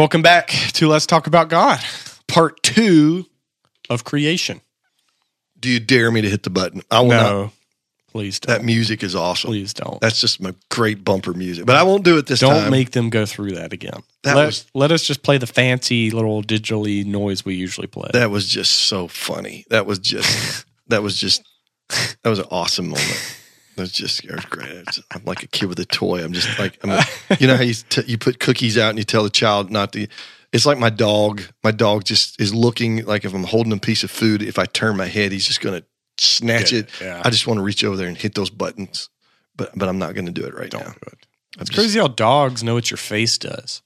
Welcome back to Let's Talk About God, part two of creation. Do you dare me to hit the button? I will not. Please don't. That music is awesome. please don't. That's just my great bumper music. But I won't do it this time. Don't make them go through that again. That let, was- let us just play the fancy little digitally noise we usually play. that was just so funny. That was just that was just that was an awesome moment. That was just it was great. It's- I'm like a kid with a toy. I'm just like I'm, you know how you t- you put cookies out and you tell the child not to. It's like my dog. My dog just is looking like if I'm holding a piece of food. If I turn my head, he's just going to snatch Get it. it, yeah. I just want to reach over there and hit those buttons, but but I'm not going to do it right don't now. do it. I'm It's just- crazy how dogs know what your face does.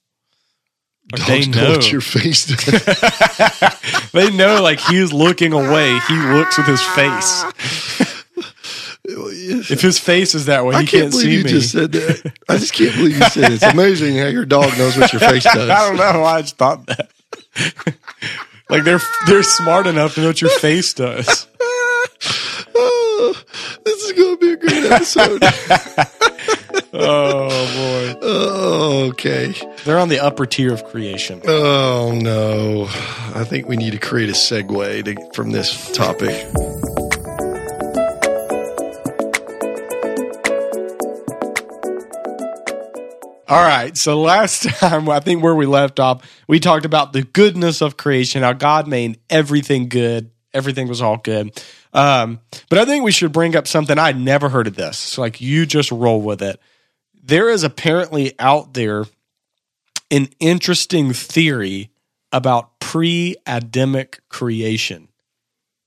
Like, Dogs know what your face does. they know like he's looking away. He looks with his face. If his face is that way, he can't can't, believe see you me. just said that. I just can't believe you said it. It's amazing how your dog knows what your face does. I don't know. I just thought that. like they're they're smart enough to know what your face does. Oh, this is going to be a great episode. Oh boy, oh, okay. they're on the upper tier of creation. Oh no. I think we need to create a segue to, from this topic. All right. So last time, I think where we left off, we talked about the goodness of creation, how God made everything good. Everything was all good. Um, but I think we should bring up something I'd never heard of this. So like you just roll with it. There is apparently out there an interesting theory about pre-Adamic creation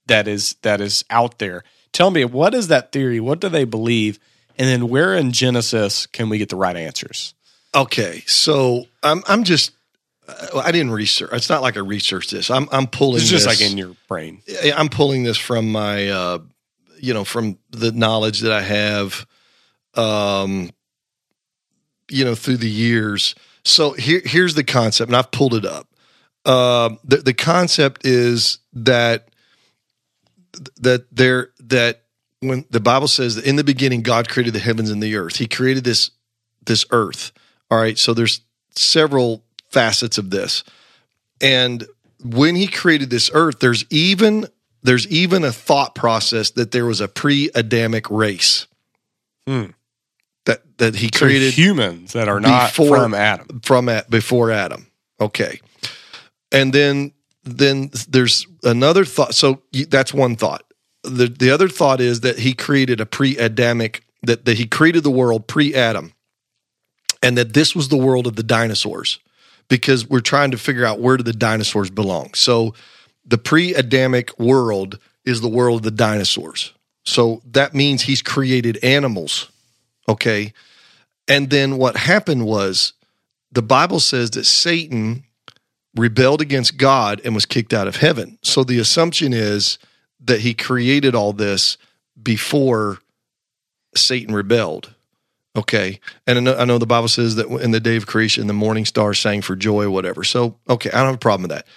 that is that is out there. Tell me, what is that theory? What do they believe? And then where in Genesis can we get the right answers? Okay. So I'm, I'm just, uh, I didn't research. It's not like I researched this. I'm, I'm pulling It's just this- like in your brain. I'm pulling this from my, uh, you know, from the knowledge that I have, um, you know, through the years. So here, here's the concept, and I've pulled it up. Uh, the the concept is that that there that when the Bible says that in the beginning God created the heavens and the earth, He created this this earth. All right, so there's several facets of this, and when He created this earth, there's even there's even a thought process that there was a pre-Adamic race Hmm. that that He So created humans that are not before- from Adam. from at before Adam. Okay, and then then there's another thought. So that's one thought. The the other thought is that he created a pre-Adamic that that he created the world pre-Adam, and that this was the world of the dinosaurs, because we're trying to figure out where do the dinosaurs belong. So the pre-Adamic world is the world of the dinosaurs. So that means he's created animals. Okay. And then what happened was the Bible says that Satan rebelled against God and was kicked out of heaven. So the assumption is that he created all this before Satan rebelled. Okay. And I know, I know the Bible says that in the day of creation, the morning star sang for joy or whatever. So, okay, I don't have a problem with that.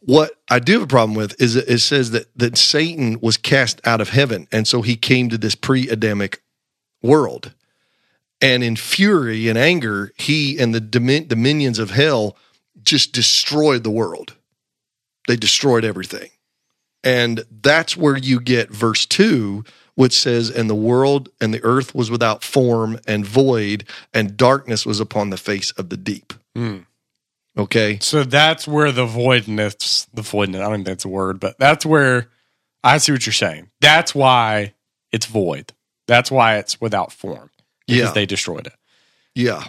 What I do have a problem with is it says that, that Satan was cast out of heaven. And so he came to this pre Adamic world. And in fury and anger, he and the domin- dominions of hell just destroyed the world. They destroyed everything. And that's where you get verse 2, which says, And the world and the earth was without form and void, and darkness was upon the face of the deep. Hmm. Okay. So that's where the voidness, the voidness, I don't think that's a word, but that's where I see what you're saying. That's why it's void. That's why it's without form. Because Yeah. they destroyed it. Yeah.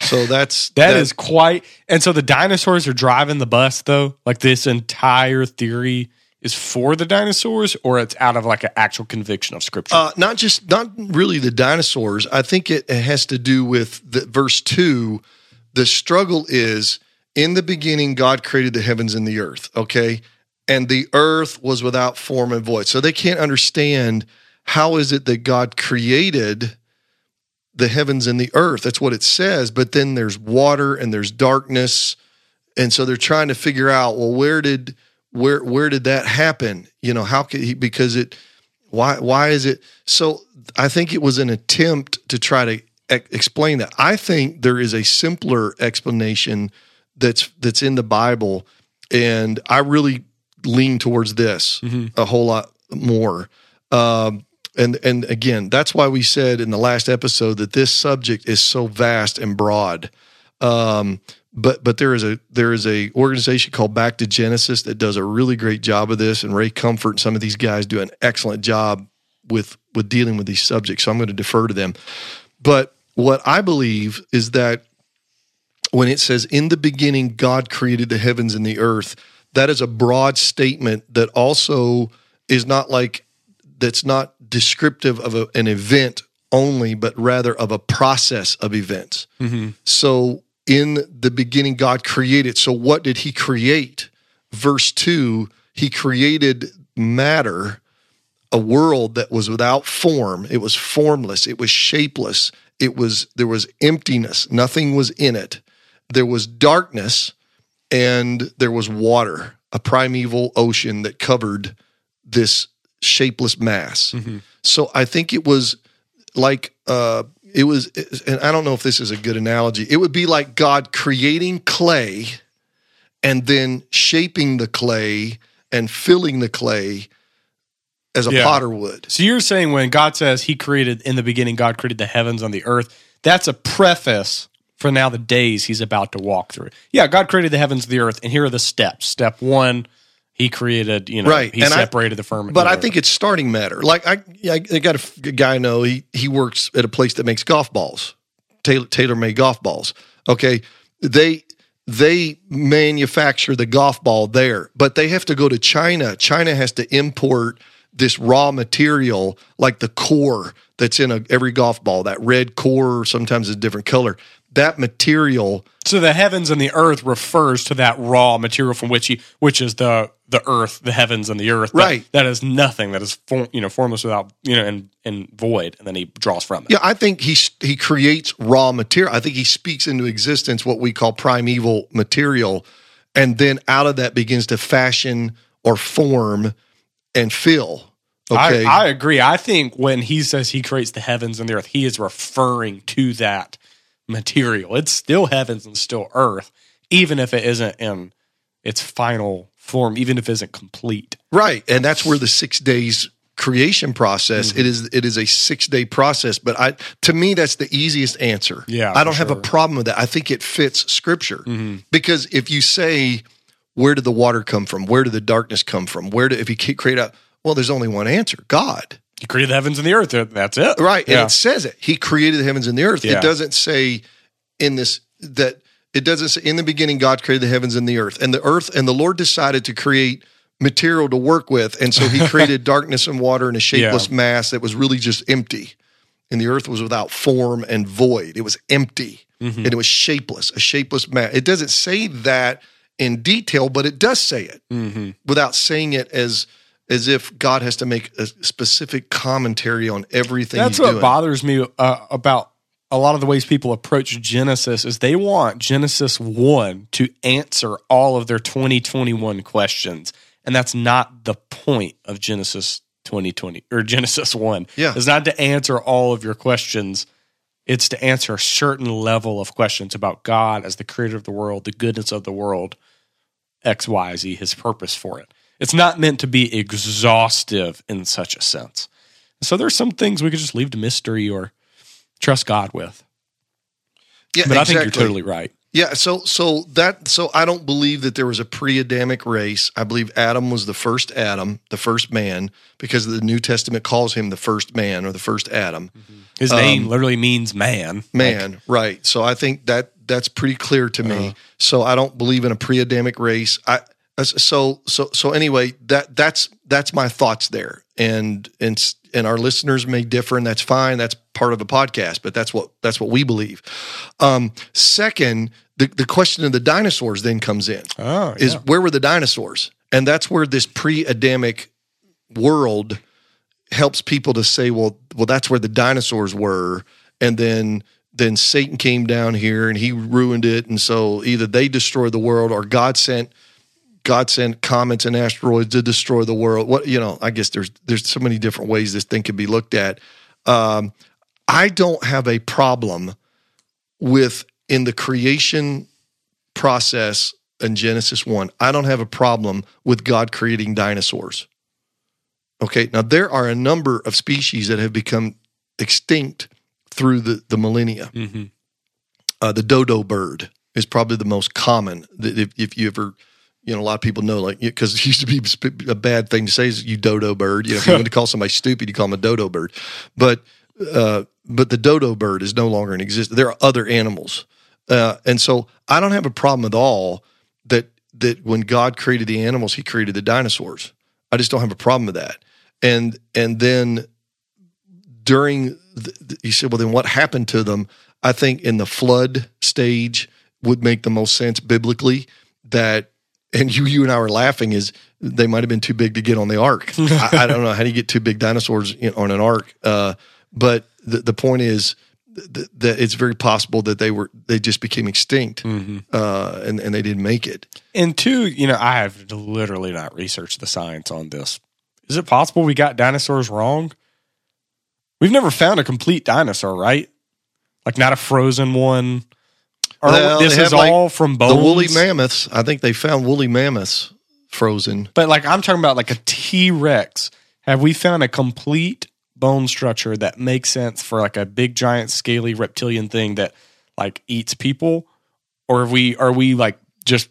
So that's that is quite and so the dinosaurs are driving the bus though. Like this entire theory is for the dinosaurs or it's out of like an actual conviction of scripture. Uh, not just not really the dinosaurs. I think it, has to do with the verse two. The struggle is in the beginning, God created the heavens and the earth. Okay, and the earth was without form and void. So they can't understand how is it that God created the heavens and the earth. That's what it says. But then there's water and there's darkness, and so they're trying to figure out well where did where where did that happen? You know how could he because it why why is it so i think it was an attempt to try to e- explain that i think there is a simpler explanation that's that's in the Bible, and I really lean towards this a whole lot more. Um, and and again, that's why we said in the last episode that this subject is so vast and broad. Um, but but there is a there is a organization called Back to Genesis that does a really great job of this, and Ray Comfort and some of these guys do an excellent job with with dealing with these subjects. So I'm going to defer to them. But what I believe is that when it says in the beginning God created the heavens and the earth, that is a broad statement that also is not like that's not descriptive of a, an event only, but rather of a process of events. Mm-hmm. So in the beginning, God created. So what did he create? Verse two, he created matter, a world that was without form. It was formless. It was shapeless. It was, there was emptiness. Nothing was in it. There was darkness and there was water, a primeval ocean that covered this shapeless mass. So I think it was like uh it was and I don't know if this is a good analogy. It would be like God creating clay and then shaping the clay and filling the clay as a Yeah. potter would. So you're saying when God says He created in the beginning, God created the heavens and the earth. That's a preface for now the days He's about to walk through. Yeah, God created the heavens and the earth, and here are the steps. Step one, He created. You know, Right, He and I- separated the firm. But I think it's starting matter. Like I, I I got a guy I know. He he works at a place that makes golf balls, tailor TaylorMade golf balls. Okay, they they manufacture the golf ball there, but they have to go to China. China has to import this raw material, like the core that's in a, every golf ball. That red core, sometimes is a different color. That material So the heavens and the earth refers to that raw material from which he, which is the the earth, the heavens and the earth. That- Right. that is nothing. That is form, you know formless without you know and and void, and then he draws from it. Yeah, I think he he creates raw material. I think he speaks into existence what we call primeval material, and then out of that begins to fashion or form and fill. Okay, I, I agree. I think when he says he creates the heavens and the earth, he is referring to that material. It's still heavens and still earth, even if it isn't in its final form, even if it isn't complete. right, and that's where the six days creation process. Mm-hmm. It is it is a six day process, but I to me that's the easiest answer. Yeah, I don't have a sure. Mm-hmm. problem with that. I think it fits Scripture because if you say where did the water come from? Where did the darkness come from? Where did if you create a well, there's only one answer: God. He created the heavens and the earth. That's it. Right. Yeah. And it says it. He created the heavens and the earth. Yeah. It doesn't say in this that it doesn't say in the beginning God created the heavens and the earth. And the earth and the Lord decided to create material to work with. And so he created darkness and water and a shapeless Yeah. mass that was really just empty. And the earth was without form and void. It was empty Mm-hmm. and it was shapeless, a shapeless mass. It doesn't say that in detail, but it does say it Mm-hmm. without saying it as as if God has to make a specific commentary on everything. That's what doing. bothers me uh, about a lot of the ways people approach Genesis is they want Genesis 1 to answer all of their 2021 questions. And that's not the point of Genesis 2020 or Genesis 1. Yeah. It's not to answer all of your questions. It's to answer a certain level of questions about God as the creator of the world, the goodness of the world, X, Y, Z, his purpose for it. It's not meant to be exhaustive in such a sense. So there's some things we could just leave to mystery or trust God with. Yeah, But I think you're totally right. Yeah, so so that so I don't believe that there was a pre-Adamic race. I believe Adam was the first Adam, the first man, because the New Testament calls him the first man or the first Adam. Mm-hmm. His name um, literally means man. Man, right. So I think that that's pretty clear to me. Uh-huh. So I don't believe in a pre-Adamic race. I so so so anyway, that that's that's my thoughts there. And and and our listeners may differ and that's fine. That's part of a podcast, but that's what that's what we believe. Um second, the the question of the dinosaurs then comes in. Oh, Is where were the dinosaurs? And that's where this pre-Adamic world helps people to say, well, well, that's where the dinosaurs were, and then then Satan came down here and he ruined it, and so either they destroyed the world or God sent God sent comets and asteroids to destroy the world. What you know, I guess there's there's so many different ways this thing could be looked at. Um, I don't have a problem with in the creation process in Genesis 1, I don't have a problem with God creating dinosaurs. Okay, now there are a number of species that have become extinct through the, the millennia. Mm-hmm. Uh, the dodo bird is probably the most common. That If, if you ever, you know, a lot of people know, like, because it used to be a bad thing to say is you dodo bird. You know, if you want to call somebody stupid, you call them a dodo bird. But, uh, but the dodo bird is no longer in existence. There are other animals. Uh, and so I don't have a problem at all that, that when God created the animals, he created the dinosaurs. I just don't have a problem with that. And, and then during, the, the- he said, well, then what happened to them? I think in the flood stage would make the most sense biblically that, and you, you and I were laughing is they might have been too big to get on the ark. I, I don't know how do you get two big dinosaurs in, on an ark. Uh, but the, the point is th- that it's very possible that they were, they just became extinct, Mm-hmm. uh, and, and they didn't make it. And two, you know, I have literally not researched the science on this. Is it possible we got dinosaurs wrong? We've never found a complete dinosaur, right? Like not a frozen one. Or Well, this is like, all from bones. The woolly mammoths, I think they found woolly mammoths frozen. But like I'm talking about like a T Rex. Have we found a complete bone structure that makes sense for like a big giant scaly reptilian thing that like eats people? Or have we are we like just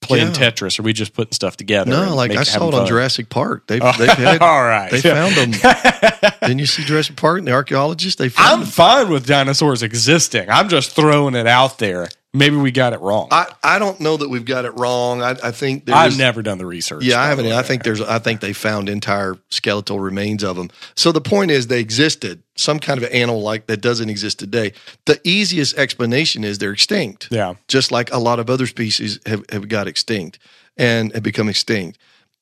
playing Yeah. Tetris? Are we just putting stuff together? No, like I saw it on fun? Jurassic Park. They've, Oh, they've had, all right. they found them. Didn't you see Jurassic Park and the archaeologists? They found I'm them. fine with dinosaurs existing. I'm just throwing it out there. Maybe we got it wrong. I, I don't know that we've got it wrong. I, I think there's I've never done the research. Yeah, I haven't. I think there's. I think they found entire skeletal remains of them. So the point is, they existed. Some kind of animal like that doesn't exist today. The easiest explanation is they're extinct. Yeah. just like a lot of other species have, have got extinct and have become extinct.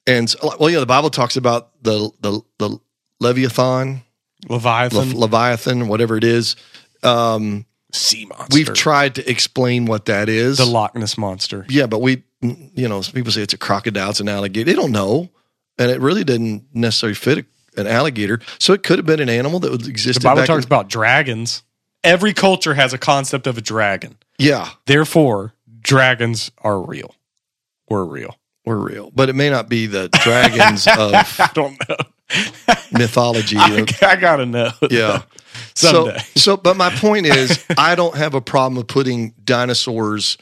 And so, well, yeah, the Bible talks about the the the Leviathan, Leviathan, Le- Leviathan, whatever it is. Um, sea monster. we've tried to explain what that is. the Loch Ness monster. Yeah, but we, you know, people say it's a crocodile, it's an alligator. They don't know, and it really didn't necessarily fit a, an alligator. So it could have been an animal that was The. Bible back talks in- about dragons. Every culture has a concept of a dragon. yeah, Therefore, dragons are real. We're real. we're real, but it may not be the dragons of I don't know. mythology. I, I gotta know. yeah. Someday. So, so, but my point is, I don't have a problem with putting dinosaurs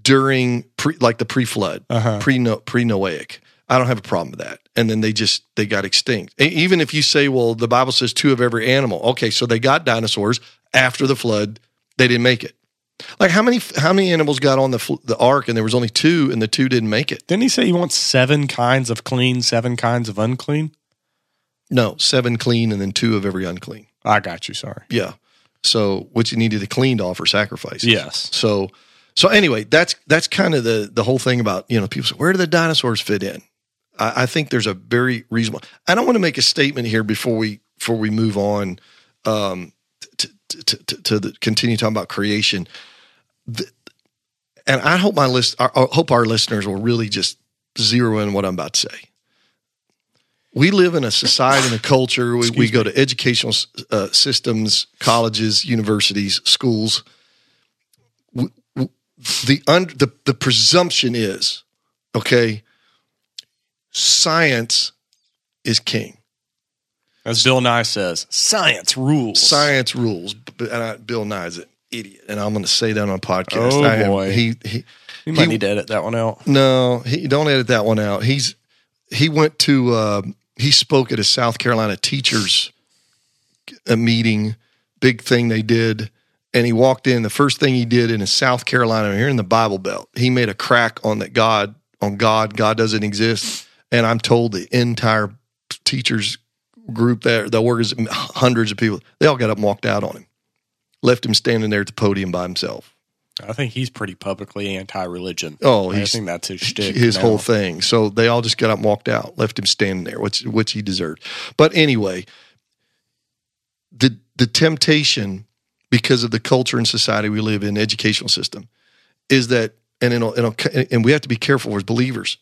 during pre, like the pre-flood, Uh-huh. pre pre Noahic. I don't have a problem with that. And then they just they got extinct. Even if you say, well, the Bible says two of every animal. Okay, so they got dinosaurs after the flood. They didn't make it. Like how many how many animals got on the the ark and there was only two and the two didn't make it? Didn't he say he wants seven kinds of clean, seven kinds of unclean? No, seven clean and then two of every unclean. I got you. Sorry. Yeah. So what you needed to clean to offer sacrifices. Yes. So so anyway, that's that's kind of the the whole thing about you know people say where do the dinosaurs fit in? I, I think there's a very reasonable. I don't want to make a statement here before we before we move on um, to, to, to, to the, continue talking about creation. The- and I hope my list, I hope our listeners will really just zero in what I'm about to say. We live in a society and a culture. We, we go to educational uh, systems, colleges, universities, schools. The, un, the the presumption is, okay, science is king. As Bill Nye says, science rules. Science rules. And I, Bill Nye is an idiot, and I'm going to say that on a podcast. Oh, I am- boy. he he You might he- need to edit that one out. No, he don't edit that one out. He's he went to uh, he spoke at a South Carolina teachers a meeting, big thing they did, and he walked in. The first thing he did in a South Carolina, here in the Bible Belt, he made a crack on that God on God. God doesn't exist, and I'm told the entire teachers group there, the workers, hundreds of people, they all got up and walked out on him, left him standing there at the podium by himself. I think he's pretty publicly anti-religion. Oh, I he's think that's his shtick. his now. whole thing. So they all just got up and walked out, left him standing there, which which he deserved. But anyway, the the temptation because of the culture and society we live in, educational system, is that and it'll, it'll, and we have to be careful as believers.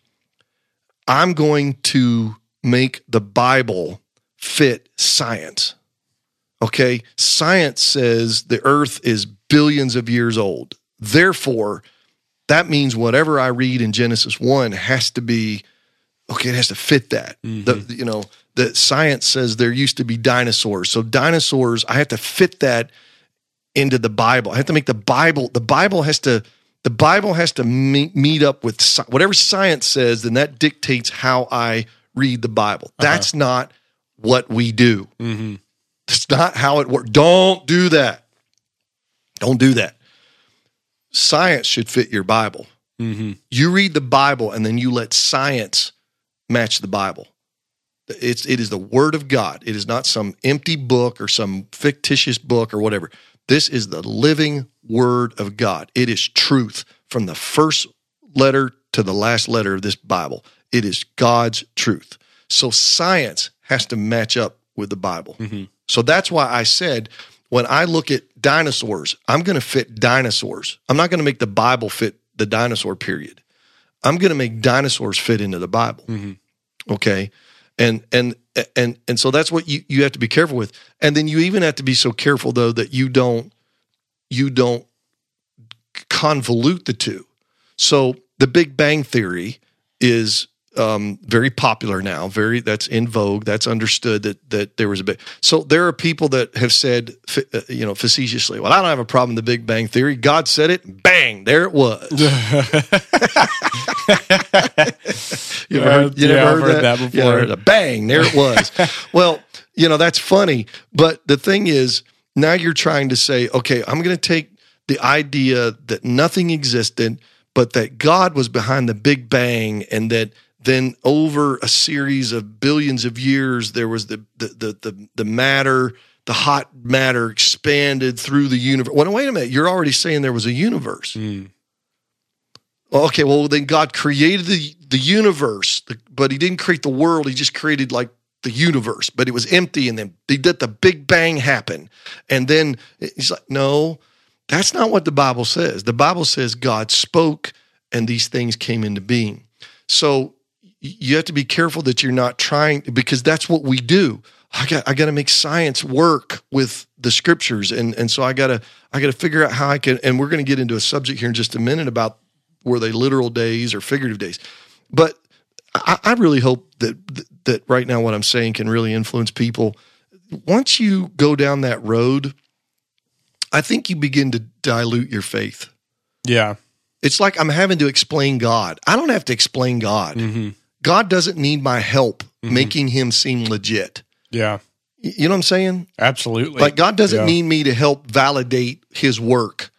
I'm going to make the Bible fit science. Okay, science says the Earth is billions of years old. Therefore, that means whatever I read in Genesis 1 has to be okay, it has to fit that. Mm-hmm. The, you know, the science says there used to be dinosaurs. So dinosaurs, I have to fit that into the Bible. I have to make the Bible, the Bible has to the Bible has to meet, meet up with sci- whatever science says, then that dictates how I read the Bible. That's not what we do. Mm-hmm. It's not how it works. Don't do that. Don't do that. Science should fit your Bible. Mm-hmm. You read the Bible and then you let science match the Bible. It's it is the word of God. It is not some empty book or some fictitious book or whatever. This is the living word of God. It is truth from the first letter to the last letter of this Bible. It is God's truth. So science has to match up with the Bible. So that's why I said when I look at dinosaurs, I'm going to fit dinosaurs. I'm not going to make the Bible fit the dinosaur period. I'm going to make dinosaurs fit into the Bible. Mm-hmm. Okay. And and and and so that's what you you have to be careful with. And then you even have to be so careful though that you don't you don't convolute the two. So the Big Bang theory is um, very popular now. Very that's in vogue. That's understood that that there was a big. So there are people that have said, uh, you know, facetiously, "Well, I don't have a problem with the Big Bang theory. God said it. Bang, there it was." You ever heard, you Yeah, never I've heard that Yeah, before. Heard bang, there it was. well, you know, that's funny. But the thing is, now you're trying to say, okay, I'm going to take the idea that nothing existed, but that God was behind the Big Bang and that then over a series of billions of years, there was the, the, the, the, the matter, the hot matter expanded through the universe. Well, wait a minute. You're already saying there was a universe. Hmm. Well, okay, well then God created the the universe, but He didn't create the world. He just created like the universe, but it was empty, and then He did the Big Bang happen, and then He's like, no, that's not what the Bible says. The Bible says God spoke, and these things came into being. So you have to be careful that you're not trying because that's what we do. I got I got to make science work with the scriptures, and and so I got to I got to figure out how I can. And we're going to get into a subject here in just a minute about were they literal days or figurative days, but I, I really hope that that right now what I'm saying can really influence people. Once you go down that road, I think you begin to dilute your faith. Yeah. It's like I'm having to explain God. I don't have to explain God. Mm-hmm. God doesn't need my help mm-hmm. making him seem legit. Yeah. You know what I'm saying? Absolutely. Like God doesn't Yeah. need me to help validate his work.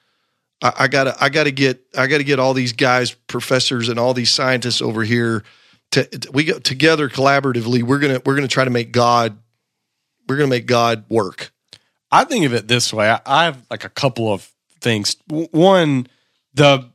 I, I gotta I gotta get I gotta get all these guys, professors and all these scientists over here to, to- we go together collaboratively. We're gonna we're gonna try to make God we're gonna make God work. I think of it this way. I, I have like a couple of things. W- One, the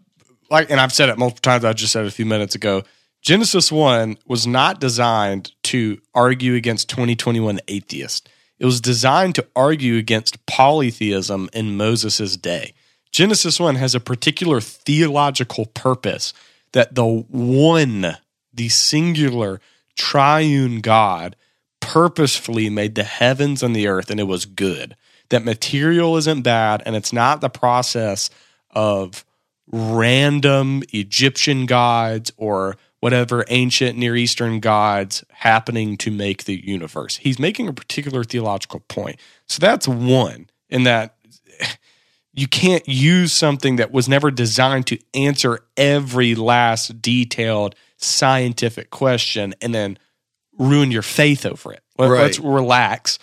like, and I've said it multiple times. I just said it a few minutes ago. Genesis one was not designed to argue against 2021 atheists. It was designed to argue against polytheism in Moses' day. Genesis one has a particular theological purpose that the one, the singular, triune God purposefully made the heavens and the earth and it was good. That material isn't bad and it's not the process of random Egyptian gods or whatever ancient Near Eastern gods happening to make the universe. He's making a particular theological point. So that's one, in that you can't use something that was never designed to answer every last detailed scientific question and then ruin your faith over it. Let, Right. Let's relax.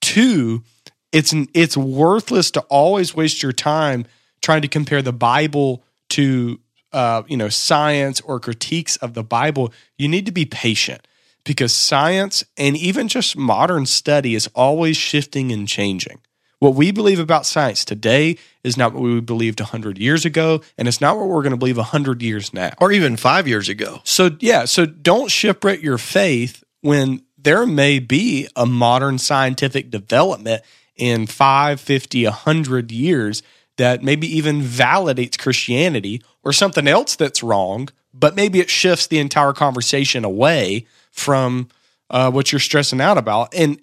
Two, it's it's worthless to always waste your time trying to compare the Bible to uh, you know science or critiques of the Bible. You need to be patient because science and even just modern study is always shifting and changing. What we believe about science today is not what we believed 100 years ago, and it's not what we're going to believe 100 years now. Or even five years ago. So yeah, so don't shipwreck your faith when there may be a modern scientific development in 5, 50, 100 years that maybe even validates Christianity or something else that's wrong, but maybe it shifts the entire conversation away from uh, what you're stressing out about. And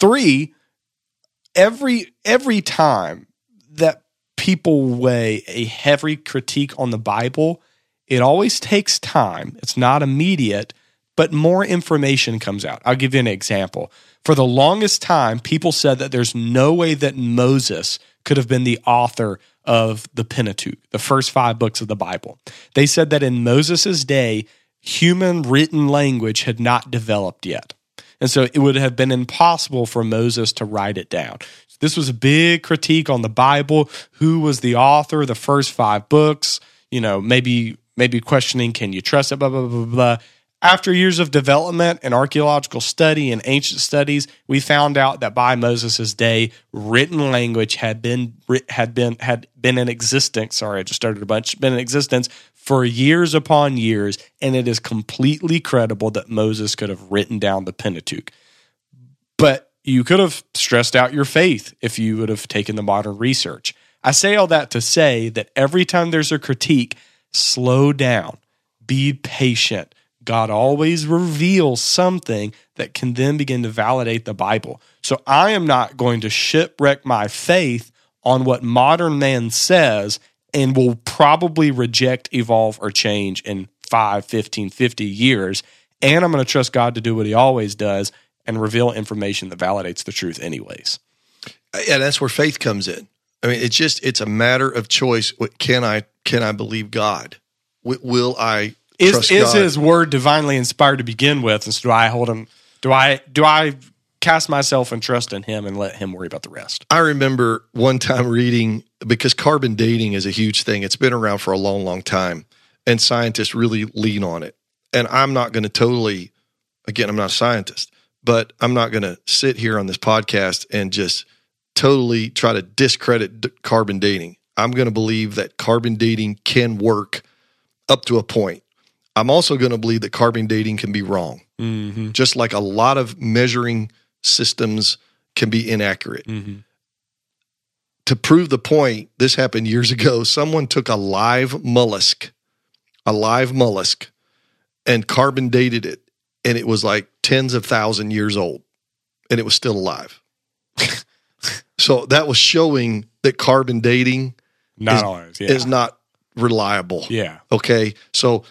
three, every every time that people weigh a heavy critique on the Bible, it always takes time. It's not immediate, but more information comes out. I'll give you an example. For the longest time, people said that there's no way that Moses could have been the author of the Pentateuch, the first five books of the Bible. They said that in Moses' day, human written language had not developed yet. And so it would have been impossible for Moses to write it down. This was a big critique on the Bible. Who was the author of the first five books? You know, maybe maybe questioning, can you trust it? Blah blah blah blah. After years of development and archaeological study and ancient studies, we found out that by Moses' day, written language had been had been had been in existence. Sorry, I just started a bunch. Been in existence for years upon years, and it is completely credible that Moses could have written down the Pentateuch. But you could have stressed out your faith if you would have taken the modern research. I say all that to say that every time there's a critique, slow down, be patient. God always reveals something that can then begin to validate the Bible. So I am not going to shipwreck my faith on what modern man says and will probably reject, evolve, or change in 5, 15, 50 years. And I'm going to trust God to do what he always does and reveal information that validates the truth, anyways. And that's where faith comes in. I mean, it's just it's a matter of choice. What can I can I believe God? Will I is is? His word divinely inspired to begin with? And so do I hold him? Do I do I cast myself and trust in Him and let Him worry about the rest? I remember one time reading because carbon dating is a huge thing. It's been around for a long, long time, and scientists really lean on it. And I'm not going to totally, again, I'm not a scientist, but I'm not going to sit here on this podcast and just totally try to discredit carbon dating. I'm going to believe that carbon dating can work up to a point. I'm also going to believe that carbon dating can be wrong. Mm-hmm. Just like a lot of measuring systems can be inaccurate. Mm-hmm. To prove the point, this happened years ago. Someone took a live mollusk, a live mollusk, and carbon dated it, and it was like tens of thousand years old, and it was still alive. so that was showing that carbon dating not is, always, yeah. is not reliable. Yeah. Okay. So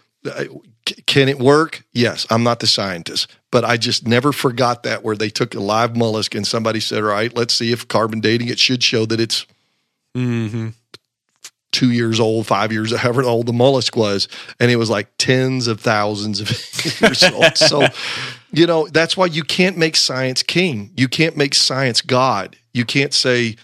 can it work? Yes. I'm not the scientist, but I just never forgot that where they took a live mollusk and somebody said, all right, let's see if carbon dating it should show that it's mm-hmm. two years old, five years, however old the mollusk was. And it was like tens of thousands of years old. So, you know, that's why you can't make science king. You can't make science God. You can't say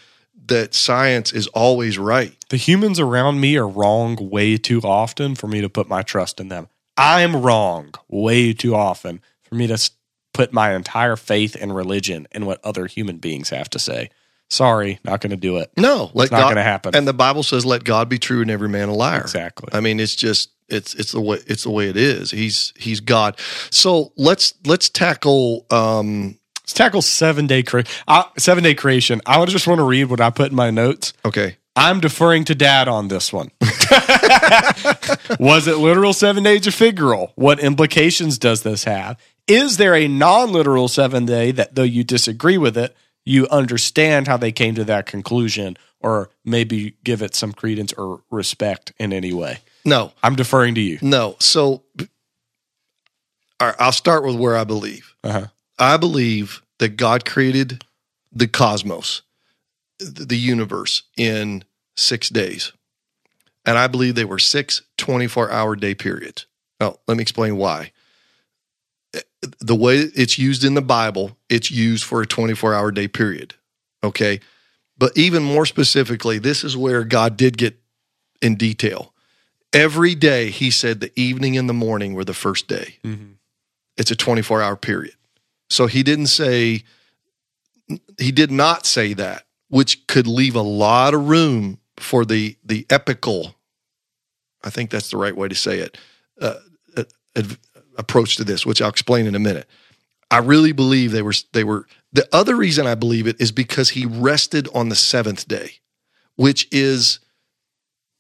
that science is always right. The humans around me are wrong way too often for me to put my trust in them. I'm wrong way too often for me to put my entire faith and religion in what other human beings have to say. Sorry, not going to do it. No, let it's not going to happen. And the Bible says, "Let God be true and every man a liar." Exactly. I mean, it's just it's it's the way it's the way it is. He's he's God. So let's let's tackle um, let's tackle seven day cre- uh, seven day creation. I would just want to read what I put in my notes. Okay. I'm deferring to dad on this one. Was it literal seven days or figural? What implications does this have? Is there a non literal seven day that, though you disagree with it, you understand how they came to that conclusion or maybe give it some credence or respect in any way? No. I'm deferring to you. No. So I'll start with where I believe. Uh-huh. I believe that God created the cosmos, the universe, in six days. And I believe they were six 24 hour day periods. Now, let me explain why. The way it's used in the Bible, it's used for a 24 hour day period. Okay. But even more specifically, this is where God did get in detail. Every day, he said the evening and the morning were the first day. Mm-hmm. It's a 24 hour period. So he didn't say, he did not say that, which could leave a lot of room for the the epical, I think that's the right way to say it, uh, uh, approach to this, which I'll explain in a minute. I really believe they were they were. The other reason I believe it is because he rested on the seventh day, which is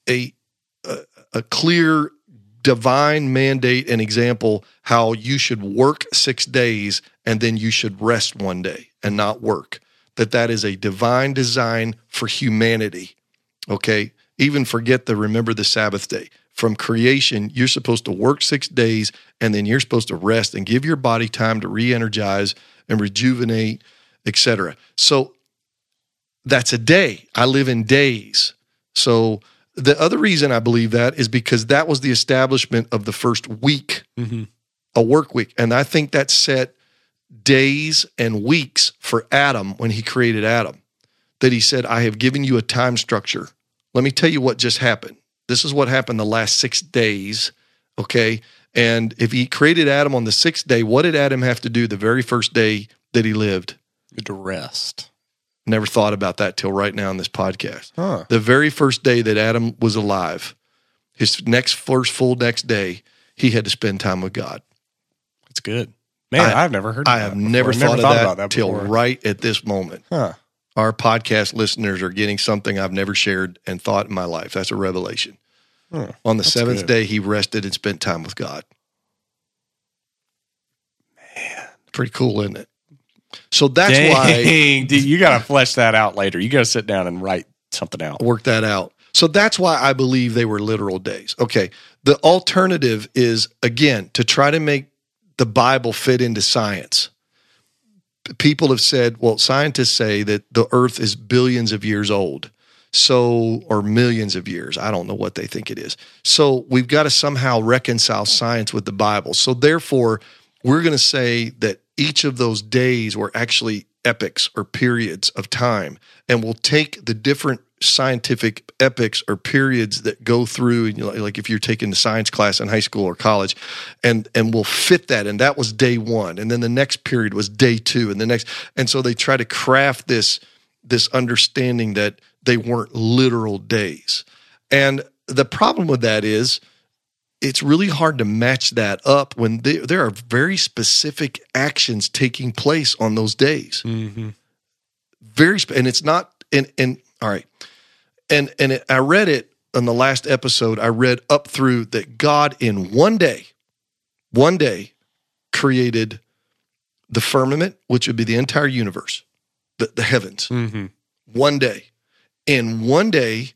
a a, a clear divine mandate and example how you should work six days and then you should rest one day and not work that that is a divine design for humanity Okay. Even forget the remember the Sabbath day. From creation, you're supposed to work six days and then you're supposed to rest and give your body time to re energize and rejuvenate, etc. So that's a day. I live in days. So the other reason I believe that is because that was the establishment of the first week, Mm-hmm. a work week. And I think that set days and weeks for Adam when he created Adam. That he said, I have given you a time structure. Let me tell you what just happened. This is what happened the last six days. Okay. And if he created Adam on the sixth day, what did Adam have to do the very first day that he lived? To rest. Never thought about that till right now in this podcast. Huh. The very first day that Adam was alive, his next first full next day, he had to spend time with God. It's good. Man, I- have never heard of I that have never thought, thought of about that, till before. right at this moment. Huh. Our podcast listeners are getting something I've never shared and thought in my life. That's a revelation. Huh. On the That's seventh good. day, he rested and spent time with God. Man. Pretty cool, isn't it? So that's why dude, you got to flesh that out later. You got to sit down and write something out. work that out. So that's why I believe they were literal days. Okay. The alternative is, again, to try to make the Bible fit into science. People have said, well, scientists say that the earth is billions of years old. So, or millions of years. I don't know what they think it is. So, we've got to somehow reconcile science with the Bible. So, therefore, we're going to say that each of those days were actually epics or periods of time. And we'll take the different scientific epics or periods that go through, know, like if you're taking the science class in high school or college, and and we'll fit that. And that was day one. And then the next period was day two. And the next, and so they try to craft this this understanding that they weren't literal days. And the problem with that is it's really hard to match that up when they, there are very specific actions taking place on those days. Mm-hmm. Very, sp- and it's not, and, and all right. And, and it, I read it on the last episode. I read up through that God in one day, one day created the firmament, which would be the entire universe, the, the heavens Mm-hmm. one day. In one day,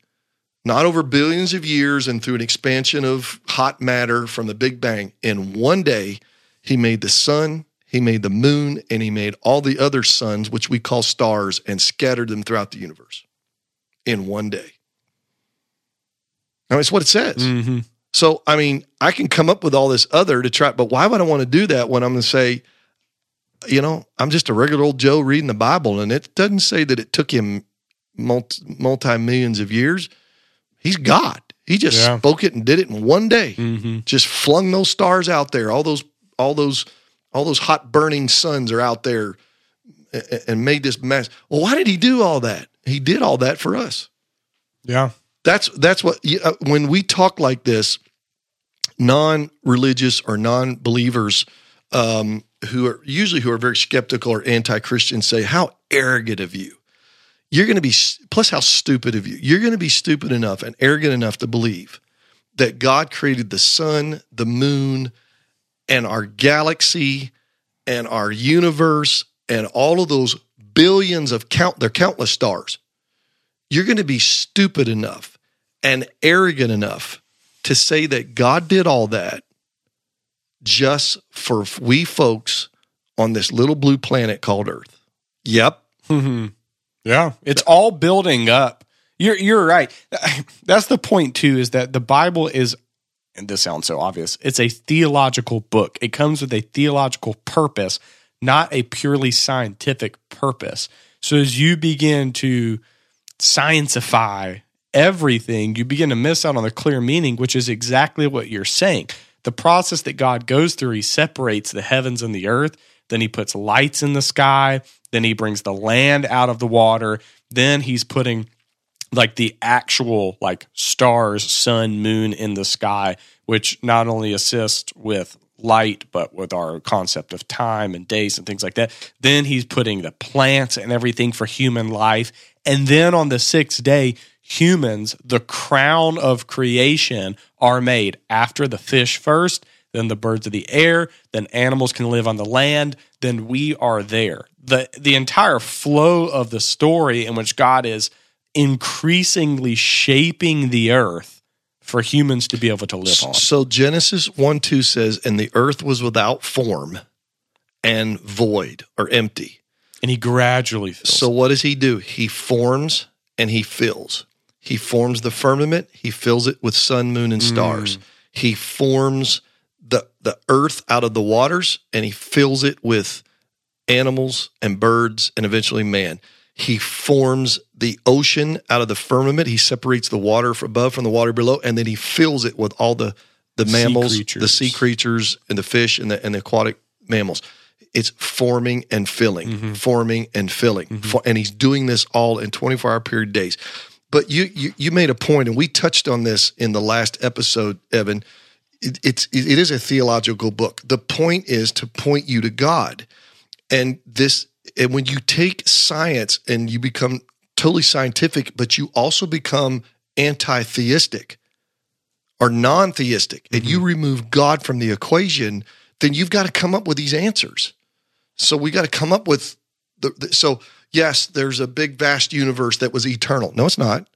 not over billions of years and through an expansion of hot matter from the Big Bang, in one day, he made the sun, he made the moon, and he made all the other suns, which we call stars, and scattered them throughout the universe in one day. I mean, it's what it says. Mm-hmm. So, I mean, I can come up with all this other to try, but why would I want to do that when I'm going to say, you know, I'm just a regular old Joe reading the Bible, and it doesn't say that it took him multi millions of years. He's God. He just Yeah. spoke it and did it in one day. Mm-hmm. Just flung those stars out there. All those, all those, all those hot burning suns are out there, a- a- and made this mess. Well, why did he do all that? He did all that for us. Yeah. That's that's what you- uh, when we talk like this, non-religious or non-believers um, who are usually who are very skeptical or anti-Christian say, "How arrogant of you! You're going to be plus how stupid of you! You're going to be stupid enough and arrogant enough to believe that God created the sun, the moon, and our galaxy and our universe and all of those billions of count they're countless stars." you're going to be stupid enough and arrogant enough to say that God did all that just for we folks on this little blue planet called Earth. Yep. Mm-hmm. Yeah, it's all building up. You're you're right. That's the point too. Is that the Bible is, and this sounds so obvious. It's a theological book. It comes with a theological purpose, not a purely scientific purpose. So as you begin to scientify everything, you begin to miss out on the clear meaning, which is exactly what you're saying. The process that God goes through, He separates the heavens and the earth. Then He puts lights in the sky. Then He brings the land out of the water. Then He's putting like the actual like stars, sun, moon in the sky, which not only assist with light, but with our concept of time and days and things like that. Then he's putting the plants and everything for human life. And then on the sixth day, humans, the crown of creation, are made after the fish first, then the birds of the air, then animals can live on the land, then we are there. The the entire flow of the story in which God is increasingly shaping the earth for humans to be able to live on. So Genesis 1 2 says, And the earth was without form and void or empty. And he gradually fills. So what does he do? He forms and he fills. He forms the firmament, he fills it with sun, moon, and stars. Mm. He forms the earth out of the waters and he fills it with animals and birds and eventually man. He forms the ocean out of the firmament. He separates the water from above from the water below, and then he fills it with all the the Sea mammals, the sea creatures, and the fish and the and the aquatic mammals. It's forming and filling, Mm-hmm. forming and filling, For- and he's doing this all in twenty four hour period days. But you, you you made a point, and we touched on this in the last episode, Evan. It, it's it is a theological book. The point is to point you to God. And this and when you take science and you become totally scientific but you also become anti-theistic or non-theistic and you mm-hmm. remove god from the equation then you've got to come up with these answers. So we got to come up with the, the so yes there's a big vast universe that was eternal. No it's not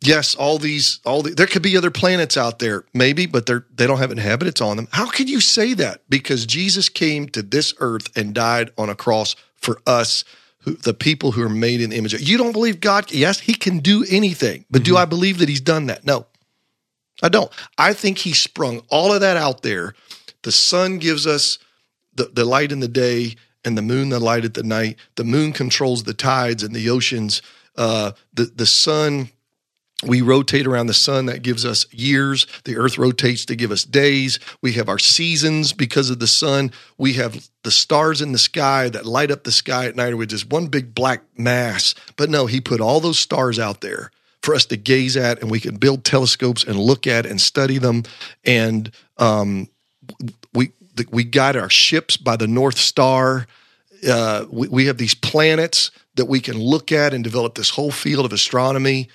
yes all these all the, there could be other planets out there maybe but they're they don't have inhabitants on them. How can you say that? Because jesus came to this earth and died on a cross for us who, the people who are made in the image of you don't believe god? Yes he can do anything but do i believe that he's done that? No. I don't. I think he sprung all of that out there. The sun gives us the, the light in the day and the moon the light at the night. The moon controls the tides and the oceans. Uh, the, the sun we rotate around the sun. That gives us years. The earth rotates to give us days. We have our seasons because of the sun. We have the stars in the sky that light up the sky at night which just one big black mass. But no he put all those stars out there for us to gaze at and we can build telescopes and look at and study them. And um, we we guide our ships by the north star. Uh, we, we have these planets that we can look at and develop this whole field of astronomy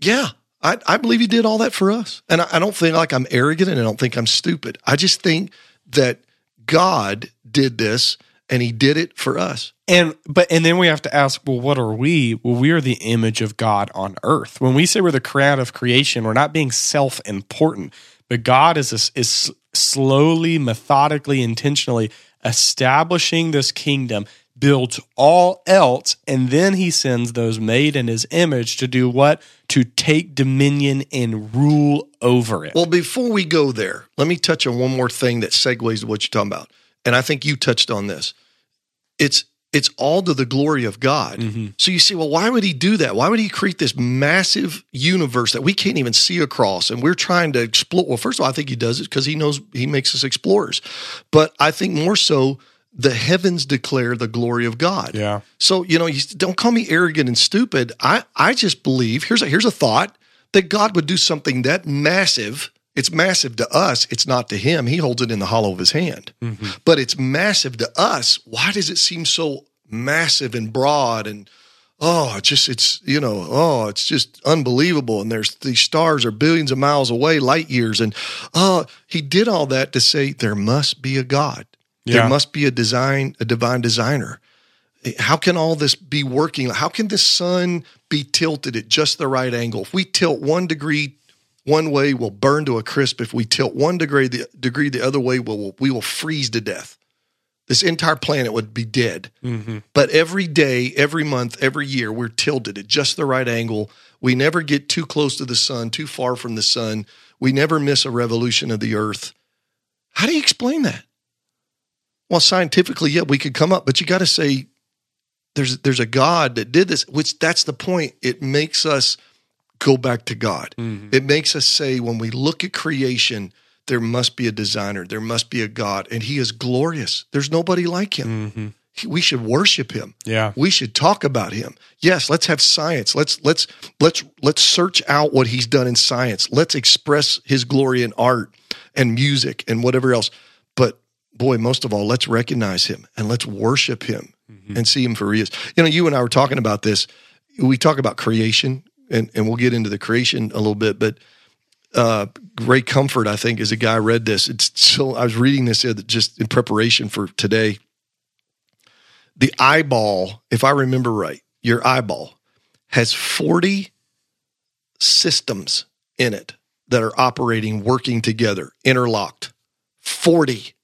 yeah, I, I believe he did all that for us. And I, I don't think like I'm arrogant and I don't think I'm stupid. I just think that God did this and he did it for us. And but and then we have to ask, well, what are we? Well, we are the image of God on earth. When we say we're the crown of creation, we're not being self-important, but God is is slowly, methodically, intentionally establishing this kingdom, builds all else, and then he sends those made in his image to do what? To take dominion and rule over it. Well, before we go there, let me touch on one more thing that segues to what you're talking about. And I think you touched on this. It's it's all to the glory of God. Mm-hmm. So you say, well, why would he do that? Why would he create this massive universe that we can't even see across? And we're trying to explore. Well, first of all, I think he does it because he knows he makes us explorers. But I think more so, the heavens declare the glory of God. Yeah. So, you know, you don't call me arrogant and stupid. I, I just believe here's a here's a thought that God would do something that massive. It's massive to us. It's not to him. He holds it in the hollow of his hand. Mm-hmm. But it's massive to us. Why does it seem so massive and broad and oh, it's just it's you know, oh, it's just unbelievable. And there's these stars are billions of miles away, light years. And oh, he did all that to say there must be a God. Yeah. There must be a design, a divine designer. How can all this be working? How can the sun be tilted at just the right angle? If we tilt one degree one way, we'll burn to a crisp. If we tilt one degree the degree the other way, we'll, we will freeze to death. This entire planet would be dead. Mm-hmm. But every day, every month, every year, we're tilted at just the right angle. We never get too close to the sun, too far from the sun. We never miss a revolution of the earth. How do you explain that? Well, scientifically, yeah, we could come up, but you got to say there's there's a God that did this, which that's the point. It makes us go back to God. Mm-hmm. It makes us say when we look at creation, there must be a designer, there must be a God, and He is glorious. There's nobody like Him. Mm-hmm. He- We should worship Him. Yeah. We should talk about Him. Yes, let's have science. Let's let's let's let's search out what He's done in science. Let's express His glory in art and music and whatever else. But boy, most of all, let's recognize Him and let's worship Him and see Him for who He is. You know, you and I were talking about this. We talk about creation, and and we'll get into the creation a little bit, but uh, Ray Comfort, I think, is a guy read this. It's so I was reading this just in preparation for today. The eyeball, if I remember right, your eyeball has 40 systems in it that are operating, working together, interlocked. 40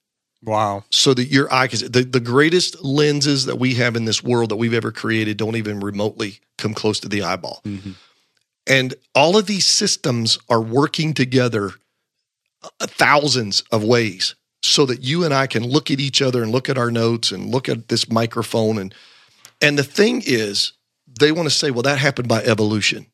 Wow. so that your eye can the, the greatest lenses that we have in this world that we've ever created don't even remotely come close to the eyeball Mhm. and all of these systems are working together uh, thousands of ways so that you and i can look at each other and look at our notes and look at this microphone and and the thing is they want to say well that happened by evolution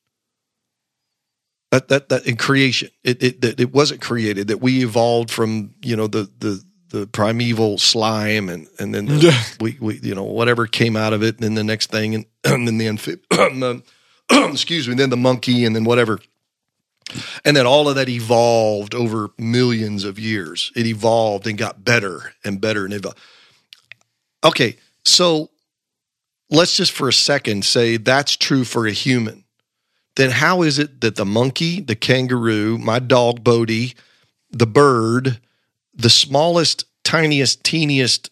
that that that in creation it it that it wasn't created that we evolved from you know the the the primeval slime and and then the, we we you know whatever came out of it and then the next thing and, and then the amphib- um, excuse me then the monkey and then whatever. And then all of that evolved over millions of years. It evolved and got better and better and evolved. okay so let's just for a second say that's true for a human. Then how is it that the monkey, the kangaroo, my dog Bodie, the bird, the smallest, tiniest, teeniest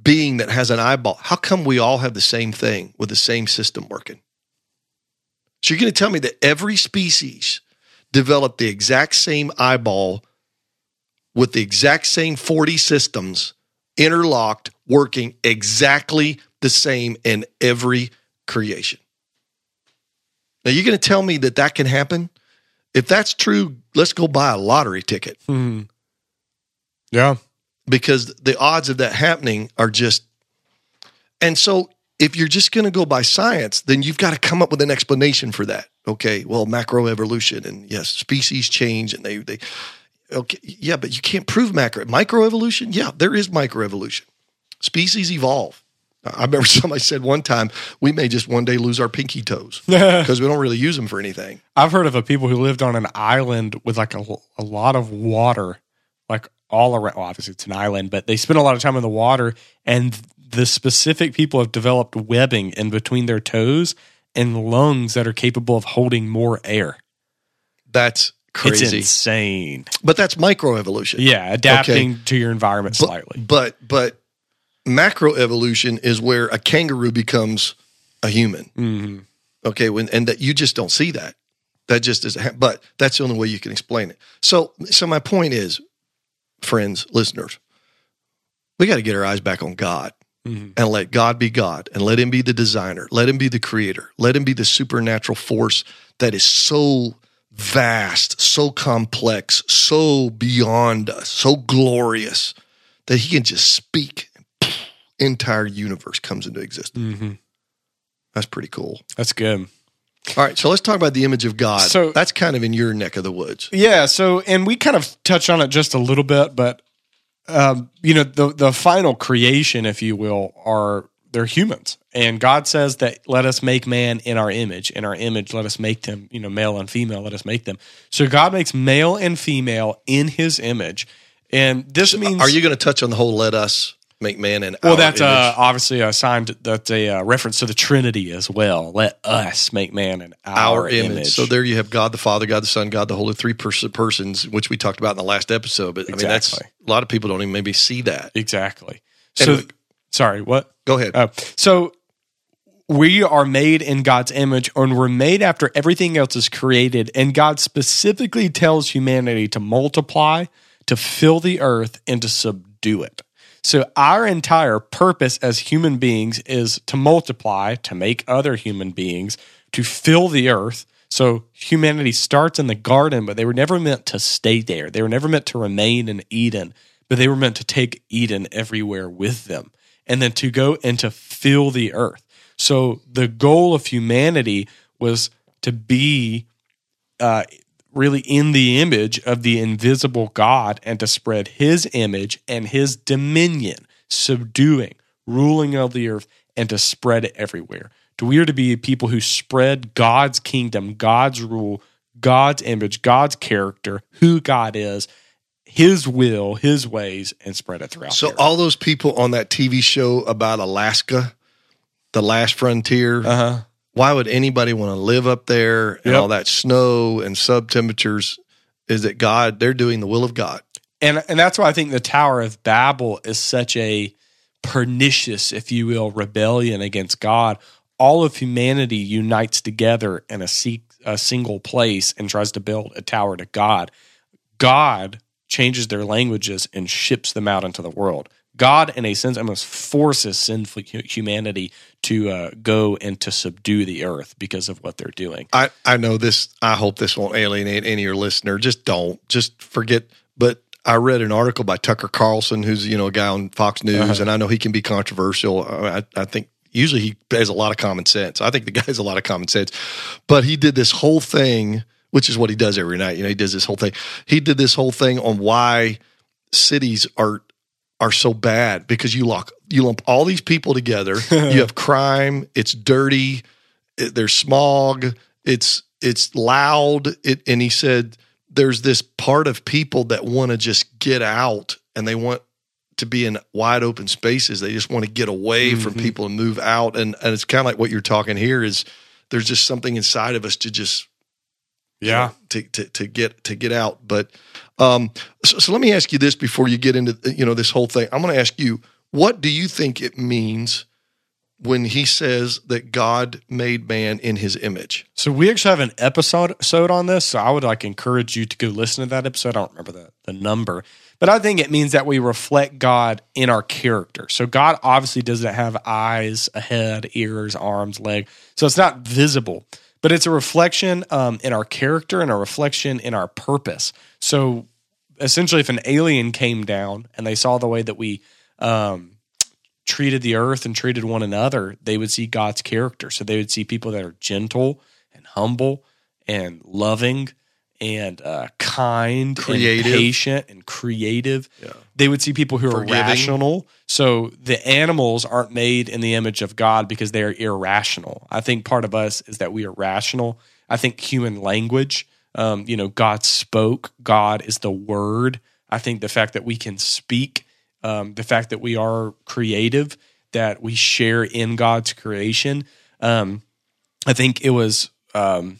being that has an eyeball, how come we all have the same thing with the same system working? So you're going to tell me that every species developed the exact same eyeball with the exact same 40 systems interlocked, working exactly the same in every creation. Now, you're going to tell me that that can happen? If that's true, let's go buy a lottery ticket Hmm. Yeah. because the odds of that happening are just. And so, if you're just going to go by science, then you've got to come up with an explanation for that. Okay, well, macroevolution and yes, species change and they they. Okay, yeah, but you can't prove macro microevolution. Yeah, there is microevolution. Species evolve. I remember somebody said one time we may just one day lose our pinky toes because we don't really use them for anything. I've heard of a people who lived on an island with like a, a lot of water, like all around. Well, obviously, it's an island, but they spend a lot of time in the water, and the specific people have developed webbing in between their toes and lungs that are capable of holding more air. That's crazy. It's insane. But that's microevolution. Yeah, adapting to your environment but, slightly. But but macroevolution is where a kangaroo becomes a human. Mhm. Okay, when and that you just don't see that. That just is. But that's the only way you can explain it. So so my point is, friends, listeners, we got to get our eyes back on God Mhm. and let God be God and let Him be the designer, let Him be the creator, let Him be the supernatural force that is so vast, so complex, so beyond us, so glorious that He can just speak. and Entire universe comes into existence. Mhm. That's pretty cool. That's good. All right, so let's talk about the image of God. So- that's kind of in your neck of the woods. Yeah. So, and we kind of touched on it just a little bit, but um, you know, the the final creation, if you will, are they're humans, and God says that let us make man in our image. In our image, let us make them. You know, male and female, let us make them. So God makes male and female in His image, and this means Are you going to touch on the whole "let us make man" and well, our that's uh, obviously a sign. to- That's a uh, reference to the Trinity as well. Let us make man in our, our image. image. So there you have God the Father, God the Son, God the Holy three pers- persons, which we talked about in the last episode. But I mean, that's a lot of people don't even maybe see that. exactly. So, Anyway. sorry, what? Go ahead. Uh, so we are made in God's image, and we're made after everything else is created. And God specifically tells humanity to multiply, to fill the earth, and to subdue it. So our entire purpose as human beings is to multiply, to make other human beings, to fill the earth. So humanity starts in the garden, but they were never meant to stay there. They were never meant to remain in Eden, but they were meant to take Eden everywhere with them and then to go and to fill the earth. So the goal of humanity was to be uh, really in the image of the invisible God and to spread his image and his dominion, subduing, ruling of the earth, and to spread it everywhere. We are to be people who spread God's kingdom, God's rule, God's image, God's character, who God is, his will, his ways, and spread it throughout. So all those people on that TV show about Alaska, the last frontier, uh-huh. Why would anybody want to live up there and Yep. all that snow and sub temperatures? Is that God? They're doing the will of God. and and that's why I think the Tower of Babel is such a pernicious, if you will, rebellion against God. all of humanity unites together in a, se- a single place and tries to build a tower to God, God changes their languages and ships them out into the world. God, in a sense, almost forces sinful humanity to uh, go and to subdue the earth because of what they're doing. I, I know this. I hope this won't alienate any of your listener. Just don't. Just forget. But I read an article by Tucker Carlson, who's you know a guy on Fox News, uh-huh. and I know he can be controversial. I, I think usually he has a lot of common sense. I think the guy has a lot of common sense, but he did this whole thing, which is what he does every night. You know, he does this whole thing. He did this whole thing on why cities are are so bad because you lock you lump all these people together. you have crime. It's dirty. It, there's smog. It's it's loud. It, and he said there's this part of people that want to just get out and they want to be in wide open spaces. They just want to get away mm-hmm. from people and move out. And and it's kind of like what you're talking here is there's just something inside of us to just yeah you know, to, to to get to get out. But um, so, so let me ask you this before you get into you know this whole thing. I'm going to ask you, what do you think it means when he says that God made man in his image? So we actually have an episode on this. So I would like encourage you to go listen to that episode. I don't remember the, the number, but I think it means that we reflect God in our character. So God obviously doesn't have eyes, a head, ears, arms, leg. So it's not visible but it's a reflection um, in our character and a reflection in our purpose. So essentially, if an alien came down and they saw the way that we um, treated the earth and treated one another, they would see God's character. So they would see people that are gentle and humble and loving and uh, kind creative. and patient and creative. Yeah. They would see people who Forgiving. are rational. So the animals aren't made in the image of God because they are irrational. I think part of us is that we are rational. I think human language, um, you know, God spoke, God is the word. I think the fact that we can speak, um, the fact that we are creative, that we share in God's creation. Um, I think it was um,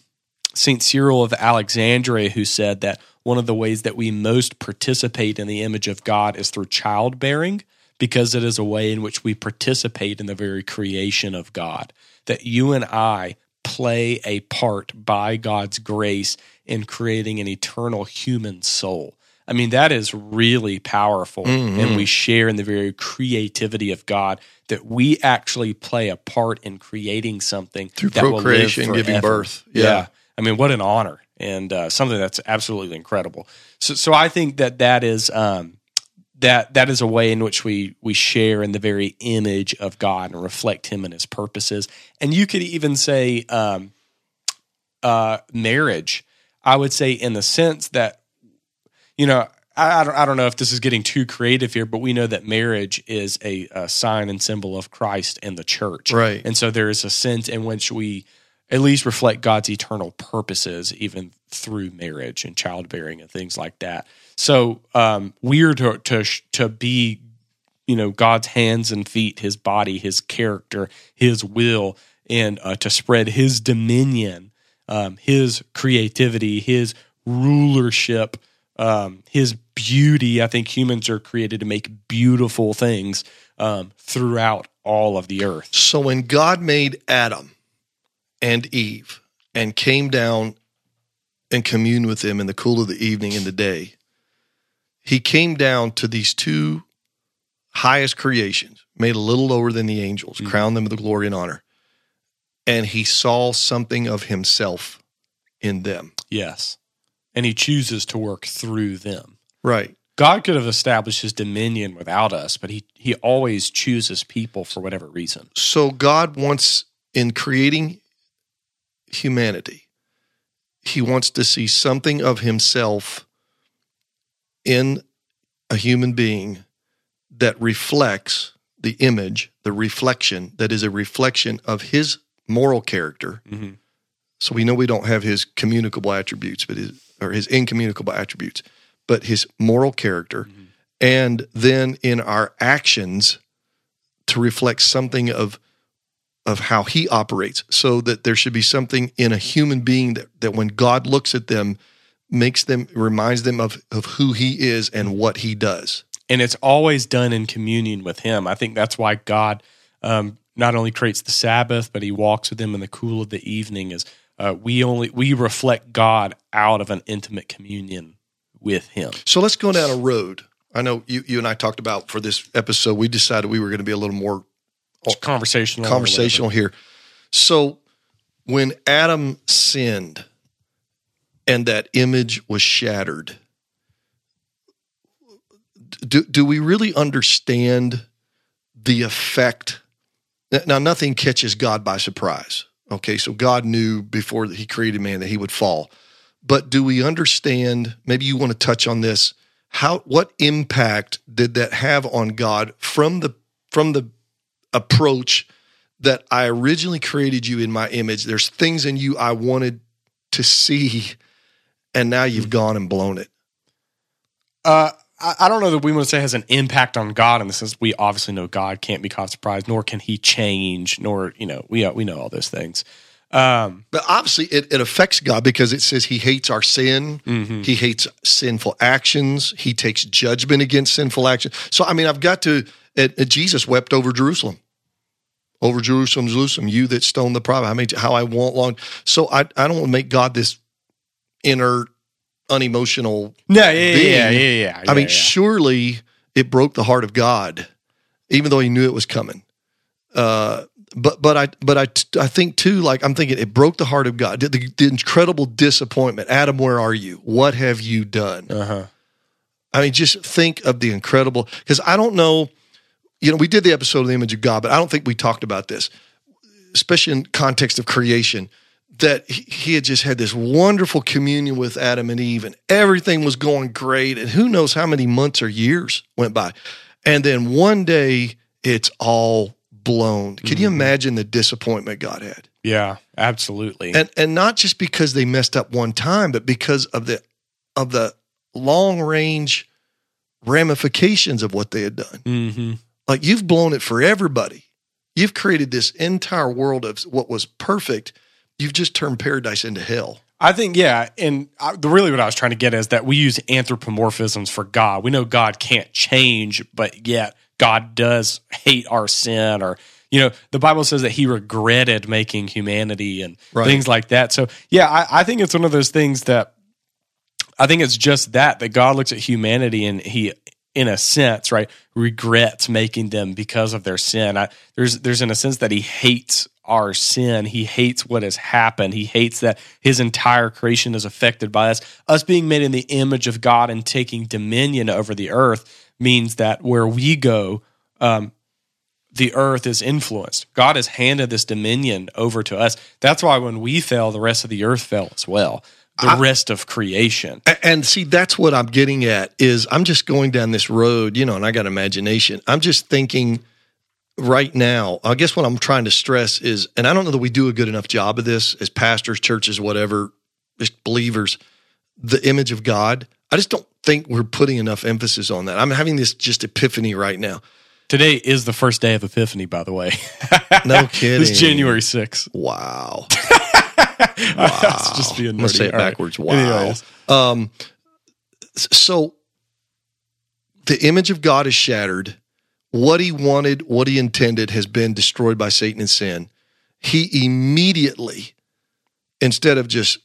St. Cyril of Alexandria, who said that one of the ways that we most participate in the image of God is through childbearing, because it is a way in which we participate in the very creation of God. That you and I play a part by God's grace in creating an eternal human soul. I mean, that is really powerful. Mm-hmm. And we share in the very creativity of God that we actually play a part in creating something through procreation, giving birth. Yeah. yeah. I mean, what an honor and uh, something that's absolutely incredible. So, so I think that that is um, that that is a way in which we we share in the very image of God and reflect Him and His purposes. And you could even say um, uh, marriage. I would say in the sense that you know I, I, don't, I don't know if this is getting too creative here, but we know that marriage is a, a sign and symbol of Christ and the church, right? And so there is a sense in which we at least reflect God's eternal purposes, even through marriage and childbearing and things like that. So um, we're to, to to be, you know, God's hands and feet, His body, His character, His will, and uh, to spread His dominion, um, His creativity, His rulership, um, His beauty. I think humans are created to make beautiful things um, throughout all of the earth. So when God made Adam and Eve and came down and communed with them in the cool of the evening and the day, he came down to these two highest creations, made a little lower than the angels, mm-hmm. crowned them with glory and honor. And he saw something of himself in them. Yes. And he chooses to work through them. Right. God could have established his dominion without us, but he, he always chooses people for whatever reason. So God wants, in creating humanity. He wants to see something of himself in a human being that reflects the image, the reflection that is a reflection of his moral character. Mm-hmm. So we know we don't have his communicable attributes, but his or his incommunicable attributes, but his moral character, mm-hmm. and then in our actions to reflect something of of how he operates so that there should be something in a human being that, that when God looks at them makes them reminds them of, of who he is and what he does and it's always done in communion with him i think that's why god um, not only creates the Sabbath, but he walks with them in the cool of the evening. Is uh, we only we reflect God out of an intimate communion with Him. So let's go down a road. I know you, you and I talked about for this episode. We decided we were going to be a little more It's conversational. conversational here. So when Adam sinned and that image was shattered, do, do we really understand the effect? Now, nothing catches God by surprise. Okay, so God knew before he created man that he would fall. But do we understand? Maybe you want to touch on this. How what impact did that have on God from the from the approach that I originally created you in my image? There's things in you I wanted to see, and now you've gone and blown it. Uh, I, don't know that we want to say has an impact on God in the sense we obviously know God can't be caught surprised, nor can He change, nor you know we we know all those things. Um, But obviously, it, it affects God because it says He hates our sin. He hates sinful actions. He takes judgment against sinful actions. So, I mean, I've got to. It, it- Jesus wept over Jerusalem, over Jerusalem, Jerusalem. You that stoned the prophet. I mean, how I want long. So, I I don't want to make God this inert, unemotional. no, yeah, yeah, being. yeah, yeah, yeah. I mean, yeah, yeah. surely it broke the heart of God, even though He knew it was coming. Uh, but but I but I I think too like I'm thinking it broke the heart of God. The, the incredible disappointment. Adam, where are you? What have you done? uh-huh. I mean, just think of the incredible because I don't know. You know, we did the episode of the image of God, but I don't think we talked about this, especially in context of creation. That he had just had this wonderful communion with Adam and Eve, and everything was going great. And who knows how many months or years went by, and then one day it's all blown. Can you imagine the disappointment God had? yeah, absolutely. and and not just because they messed up one time, but because of the of the long range ramifications of what they had done. hmm Like you've blown it for everybody. You've created this entire world of what was perfect. You've just turned paradise into hell. I think yeah, and I, the really what I was trying to get is that we use anthropomorphisms for God. We know God can't change, but yet God does hate our sin, or you know, the Bible says that He regretted making humanity and Right. things like that. So yeah, I, I think it's one of those things that I think it's just that that God looks at humanity and He, in a sense, right, regrets making them because of their sin. I, there's there's in a sense that He hates our sin. He hates what has happened. He hates that His entire creation is affected by us. Us being made in the image of God and taking dominion over the earth means that where we go. Um, the earth is influenced. God has handed this dominion over to us. That's why when we fell, the rest of the earth fell as well. The rest of creation. And see, that's what I'm getting at is I'm just going down this road, you know, and I got imagination. I'm just thinking right now, I guess what I'm trying to stress is, and I don't know that we do a good enough job of this as pastors, churches, whatever, just believers, the image of God. I just don't think we're putting enough emphasis on that. I'm having this just epiphany right now. Today is the first day of Epiphany, by the way. No kidding. it's January 6th. Wow. That's just being Let's say it All right. backwards. Wow. Anyways. Um, so the image of God is shattered. What he wanted, what he intended has been destroyed by Satan and sin. He immediately, instead of just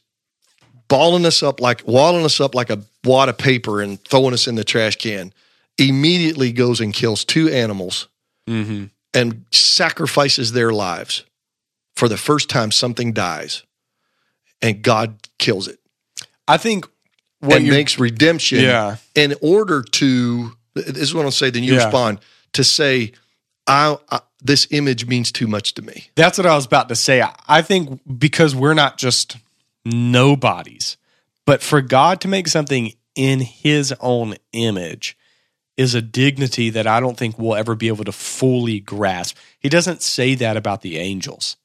balling us up like walling us up like a wad of paper and throwing us in the trash can, immediately goes and kills two animals Mhm. and sacrifices their lives. For the first time, something dies, and God kills it I think what and makes redemption Yeah. in order to this is what I'll say, then you Yeah. respond to say, I, I this image means too much to me. That's what I was about to say. I- I think because we're not just nobodies, but for God to make something in his own image is a dignity that I don't think we'll ever be able to fully grasp. He doesn't say that about the angels.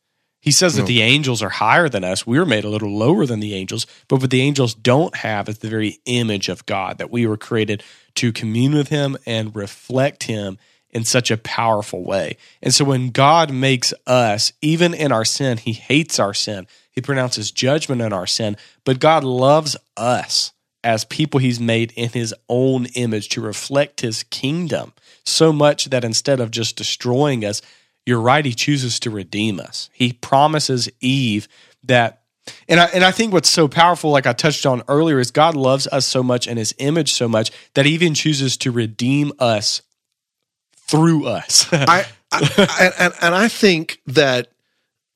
He says that the angels are higher than us. We were made a little lower than the angels, but what the angels don't have is the very image of God that we were created to commune with him and reflect him in such a powerful way. And so when God makes us, even in our sin, he hates our sin. He pronounces judgment on our sin, but God loves us as people he's made in his own image to reflect his kingdom so much that instead of just destroying us, you're right. He chooses to redeem us. He promises Eve that. And I, and I think what's so powerful, like I touched on earlier, is God loves us so much and his image so much that he even chooses to redeem us through us. I, I and, and I think that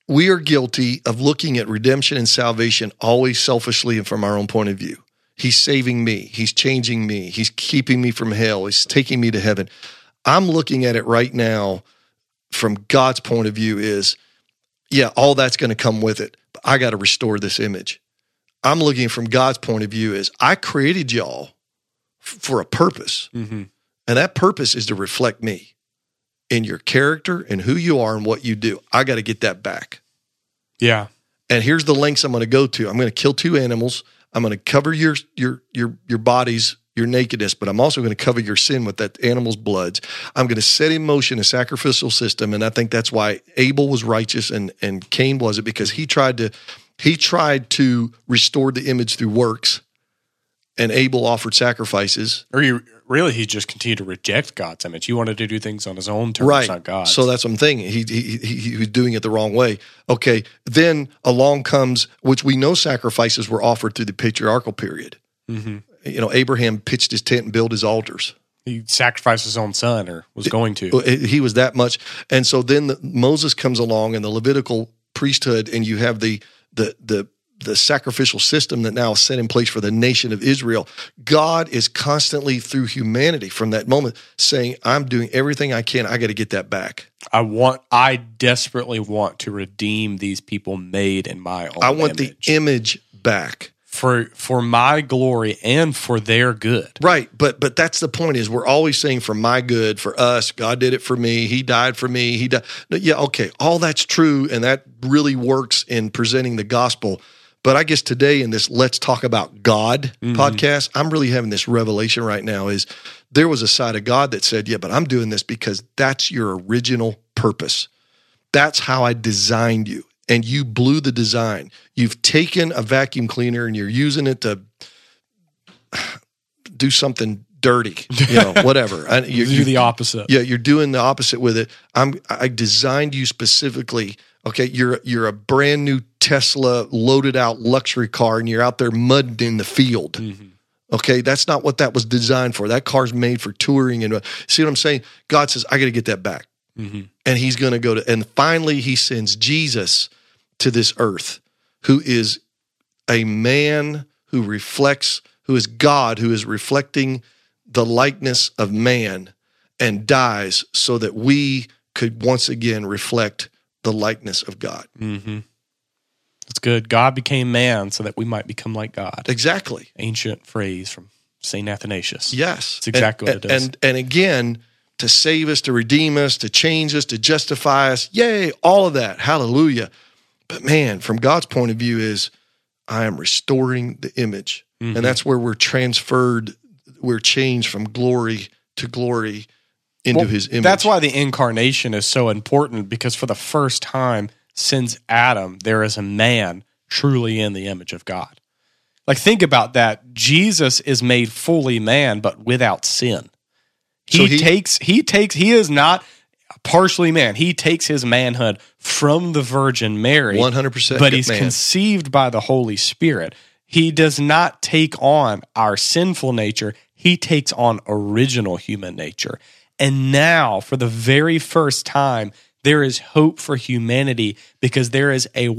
we are guilty of looking at redemption and salvation always selfishly and from our own point of view. He's saving me. He's changing me. He's keeping me from hell. He's taking me to heaven. I'm looking at it right now from God's point of view is, yeah, all that's going to come with it. But I got to restore this image. I'm looking from God's point of view is I created y'all f- for a purpose. mm-hmm. And that purpose is to reflect me in your character and who you are and what you do. I got to get that back. Yeah. And here's the lengths I'm going to go to. I'm going to kill two animals. I'm going to cover your your your your bodies, your nakedness, but I'm also going to cover your sin with that animal's bloods. I'm going to set in motion a sacrificial system, and I think that's why Abel was righteous and and Cain wasn't because he tried to he tried to restore the image through works, and Abel offered sacrifices. Or you really, he just continued to reject God's image. He wanted to do things on his own terms, right. not God. So that's what I'm thinking. He, he he he was doing it the wrong way. Okay, then along comes which we know sacrifices were offered through the patriarchal period. hmm You know, Abraham pitched his tent and built his altars. he sacrificed his own son, or was going to. He was that much, and so then the, Moses comes along and the Levitical priesthood, and you have the the the the sacrificial system that now is set in place for the nation of Israel. God is constantly through humanity from that moment saying, "I'm doing everything I can. I got to get that back." I want, I desperately want to redeem these people made in my own. I want image. the image back. For for my glory and for their good. Right, but but that's the point is we're always saying for my good, for us, God did it for me, he died for me, he died. No, yeah, okay, all that's true and that really works in presenting the gospel. But I guess today in this let's talk about God mm-hmm. podcast, I'm really having this revelation right now is there was a side of God that said, "Yeah, but I'm doing this because that's your original purpose. That's how I designed you." And you blew the design. You've taken a vacuum cleaner and you're using it to do something dirty, you know, whatever. And you, do the opposite. yeah, you're doing the opposite with it. I'm I designed you specifically. Okay, you're you're a brand new Tesla loaded out luxury car and you're out there mudding in the field. Okay, that's not what that was designed for. That car's made for touring and uh, see what I'm saying? God says I got to get that back. Mhm. And he's going to go to and finally he sends Jesus to this earth who is a man who reflects who is God who is reflecting the likeness of man and dies so that we could once again reflect the likeness of God. Mm-hmm. That's good. God became man so that we might become like God. Exactly. Ancient phrase from Saint Athanasius. Yes. It's exactly and, what it does. And and again, to save us, to redeem us, to change us, to justify us. Yay, all of that. Hallelujah. But man, from God's point of view is I am restoring the image. Mhm. And that's where we're transferred, we're changed from glory to glory into Well, his image. That's why the incarnation is so important because for the first time since Adam, there is a man truly in the image of God. Like, think about that. Jesus is made fully man, but without sin. He, So he- takes, he takes, he is not partially man. He takes his manhood from the Virgin Mary. 100% but he's man. conceived by the Holy Spirit. He does not take on our sinful nature, he takes on original human nature. And now, for the very first time, there is hope for humanity because there is a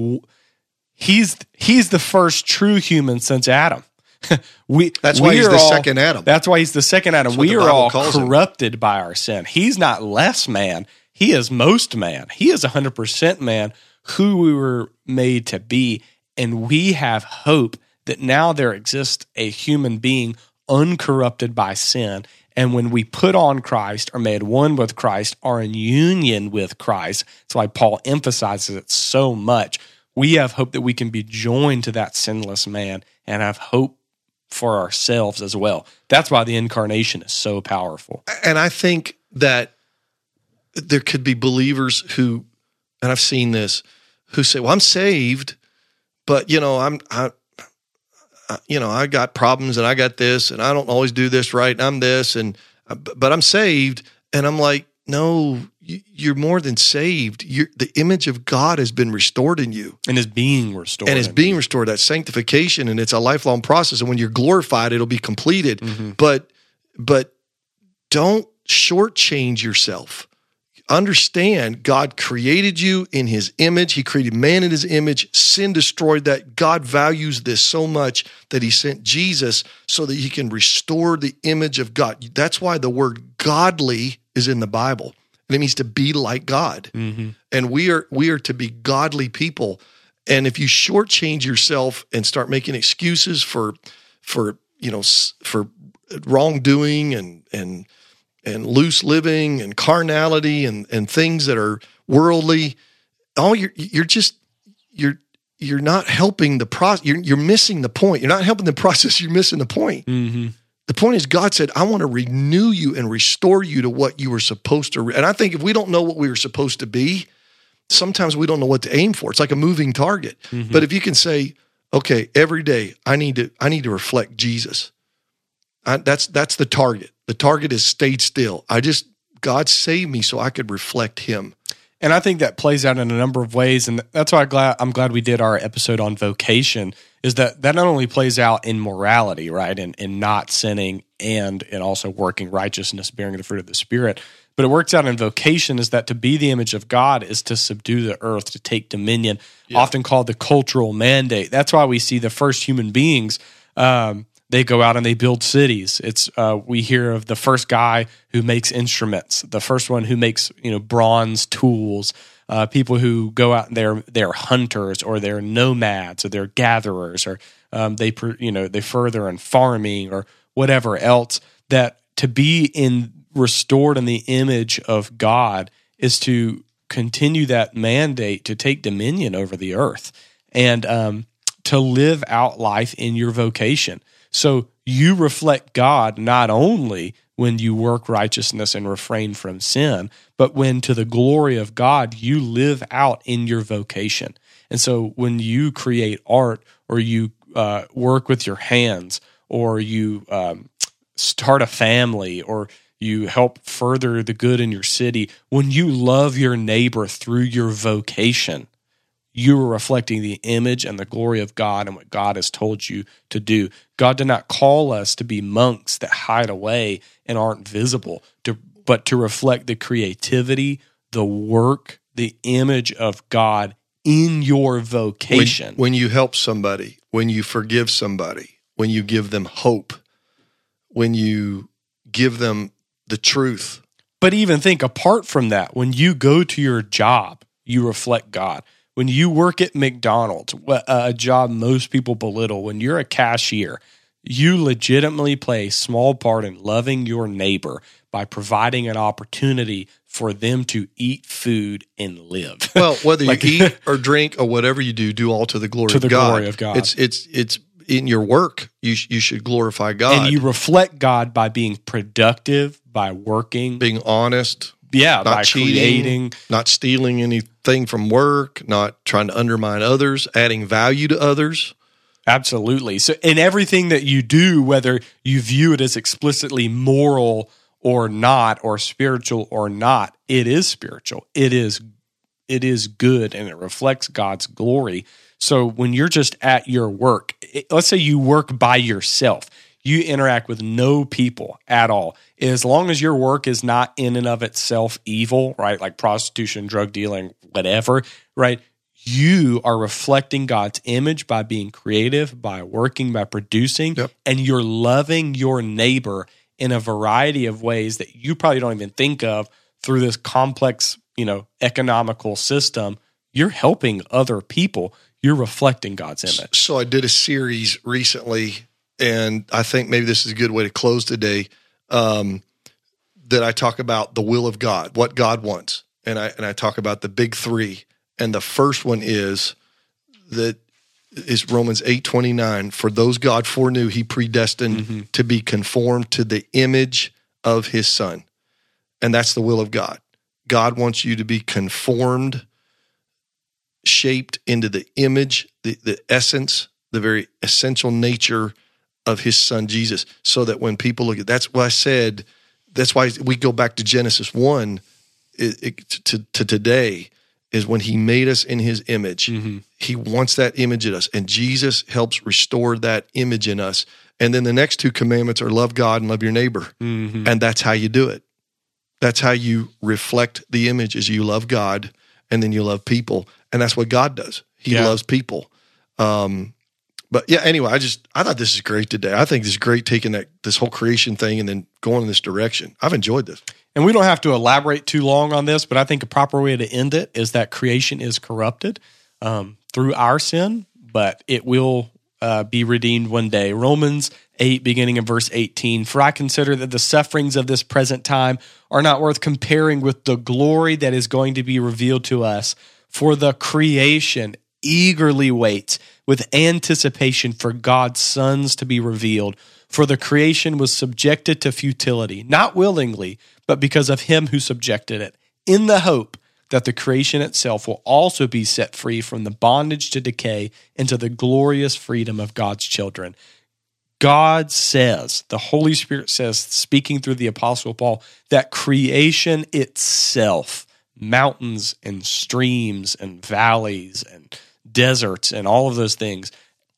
he's he's the first true human since Adam. we That's why we he's the all- second Adam. That's why he's the second Adam. We are all calls him. corrupted by our sin. He's not less man. He is most man. He is 100% man who we were made to be. And we have hope that now there exists a human being uncorrupted by sin. And when we put on Christ, are made one with Christ, are in union with Christ, that's why Paul emphasizes it so much. We have hope that we can be joined to that sinless man and have hope for ourselves as well. That's why the incarnation is so powerful. and I think that there could be believers who, and I've seen this, who say, "Well, I'm saved, but you know, I'm, I, you know, I got problems, and I got this, and I don't always do this right, and I'm this, and but I'm saved." And I'm like, "No, you're more than saved. You're, the image of God has been restored in you and is being restored. and is in being restored. That sanctification, and it's a lifelong process. And when you're glorified, it'll be completed. Mm-hmm. But but don't shortchange yourself. Understand God created you in his image. He created man in his image. Sin destroyed that. God values this so much that he sent Jesus so that he can restore the image of God. That's why the word godly is in the Bible. It means to be like God. And we are we are to be godly people. And if you shortchange yourself and start making excuses for for you know for wrongdoing and and and loose living and carnality and and things that are worldly, all you're you're just you're you're not helping the process. You're you're missing the point. You're not helping the process. You're missing the point. hmm The point is, God said, I want to renew you and restore you to what you were supposed to. And I think if we don't know what we were supposed to be, sometimes we don't know what to aim for. It's like a moving target. Mm-hmm. But if you can say, okay, every day I need to, I need to reflect Jesus. I, that's that's the target. The target is stayed still. I just God saved me so I could reflect Him. And I think that plays out in a number of ways, and that's why I'm glad, I'm glad we did our episode on vocation. Is that that not only plays out in morality, right, and and not sinning, and and also working righteousness, bearing the fruit of the spirit, but it works out in vocation. Is that to be the image of God is to subdue the earth, to take dominion, often called the cultural mandate. That's why we see the first human beings. Um, they go out and they build cities. It's uh, we hear of the first guy who makes instruments, the first one who makes you know bronze tools. Uh, people who go out and they're they're hunters or they're nomads or they're gatherers or um, they you know they further in farming or whatever else. That to be in restored in the image of God is to continue that mandate to take dominion over the earth and um, to live out life in your vocation. So you reflect God not only when you work righteousness and refrain from sin, but when to the glory of God you live out in your vocation. And so when you create art or you uh, work with your hands or you um, start a family or you help further the good in your city, when you love your neighbor through your vocation, you are reflecting the image and the glory of God and what God has told you to do. God did not call us to be monks that hide away and aren't visible, to, but to reflect the creativity, the work, the image of God in your When, vocation. when you help somebody, when you forgive somebody, when you give them hope, when you give them the truth, But even think apart from that, when you go to your job, you reflect God. When you work at McDonald's, a job most people belittle, when you're a cashier, you legitimately play a small part in loving your neighbor by providing an opportunity for them to eat food and live. Well, whether Like- you eat or drink or whatever you do, do all to the glory To of the God. glory of God. It's it's it's in your work. You sh- you should glorify God. and you reflect God by being productive, by working, being honest, yeah, not by cheating, creating. not stealing anything from work, not trying to undermine others, adding value to others. Absolutely. So, in everything that you do, whether you view it as explicitly moral or not, or spiritual or not, it is spiritual. It is, it is good, and it reflects God's glory. So, when you're just at your work, it- let's say you work by yourself, you interact with no people at all. As long as your work is not in and of itself evil, right? Like prostitution, drug dealing, whatever, right? you are reflecting God's image by being creative, by working, by producing, Yep. and you're loving your neighbor in a variety of ways that you probably don't even think of through this complex, you know, economical system. You're helping other people. You're reflecting God's image. So I did a series recently, and I think maybe this is a good way to close today. Um, that I talk about the will of God, what God wants, and I and I talk about the big three. And the first one is that is Romans eight twenty nine. For those God foreknew, He predestined to be conformed to the image of His Son, and that's the will of God. God wants you to be conformed shaped into the image, the, the essence, the very essential nature of his son Jesus, so that when people look at that's why I said, that's why we go back to Genesis 1. it, it, to, to today is when he made us in his image. Mm-hmm. He wants that image in us, and Jesus helps restore that image in us. And then the next two commandments are love God and love your neighbor. Mm-hmm. And that's how you do it. That's how you reflect the image is you love God and then you love people. And that's what God does. He Yeah. loves people. Um, but yeah, anyway, I just I thought this is great today. I think this is great taking that this whole creation thing and then going in this direction. I've enjoyed this. And we don't have to elaborate too long on this, but I think a proper way to end it is that creation is corrupted um, through our sin, but it will uh, be redeemed one day. Romans 8, beginning in verse 18 For I consider that the sufferings of this present time are not worth comparing with the glory that is going to be revealed to us. For the creation eagerly waits with anticipation for God's sons to be revealed. For the creation was subjected to futility, not willingly, but because of him who subjected it, in the hope that the creation itself will also be set free from the bondage to decay into the glorious freedom of God's children. God says, the Holy Spirit says, speaking through the Apostle Paul, that creation itself, mountains and streams and valleys and deserts and all of those things,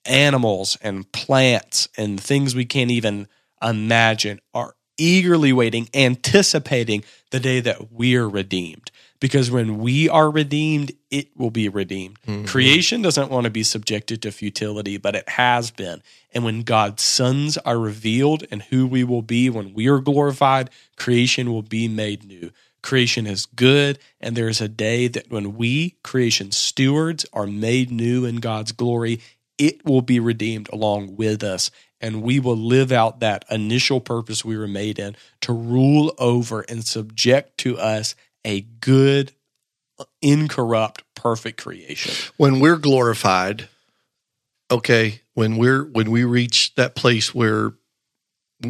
animals and plants and things we can't even imagine are eagerly waiting, anticipating the day that we're redeemed. Because when we are redeemed, it will be redeemed. Mm-hmm. Creation doesn't want to be subjected to futility, but it has been. And when God's sons are revealed and who we will be when we are glorified, creation will be made new. Creation is good, and there is a day that when we, creation stewards, are made new in God's glory, it will be redeemed along with us. And we will live out that initial purpose we were made in to rule over and subject to us a good, incorrupt, perfect creation. when we're glorified okay when we're when we reach that place where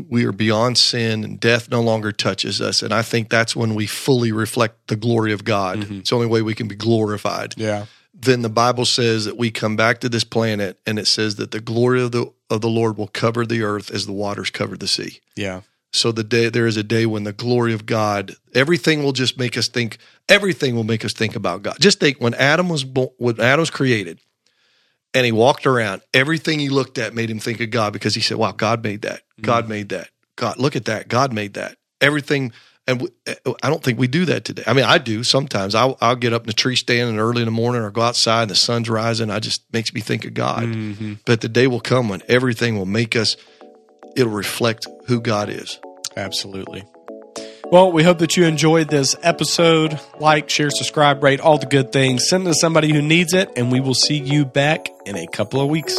we are beyond sin and death no longer touches us and i think that's when we fully reflect the glory of god mm-hmm. it's the only way we can be glorified Yeah. then the bible says that we come back to this planet and it says that the glory of the of the lord will cover the earth as the waters cover the sea Yeah. so the day there is a day when the glory of God, everything will just make us think. Everything will make us think about God. Just think when Adam was bo- when Adam was created, and he walked around, everything he looked at made him think of God because he said, "Wow, God made that. God mm-hmm. made that. God, look at that. God made that. Everything." And we, I don't think we do that today. I mean, I do sometimes. I'll, I'll get up in the tree stand and early in the morning, or go outside and the sun's rising. I just makes me think of God. Mm-hmm. But the day will come when everything will make us. It'll reflect who God is. Absolutely. Well, we hope that you enjoyed this episode. Like, share, subscribe, rate, all the good things. Send it to somebody who needs it, and we will see you back in a couple of weeks.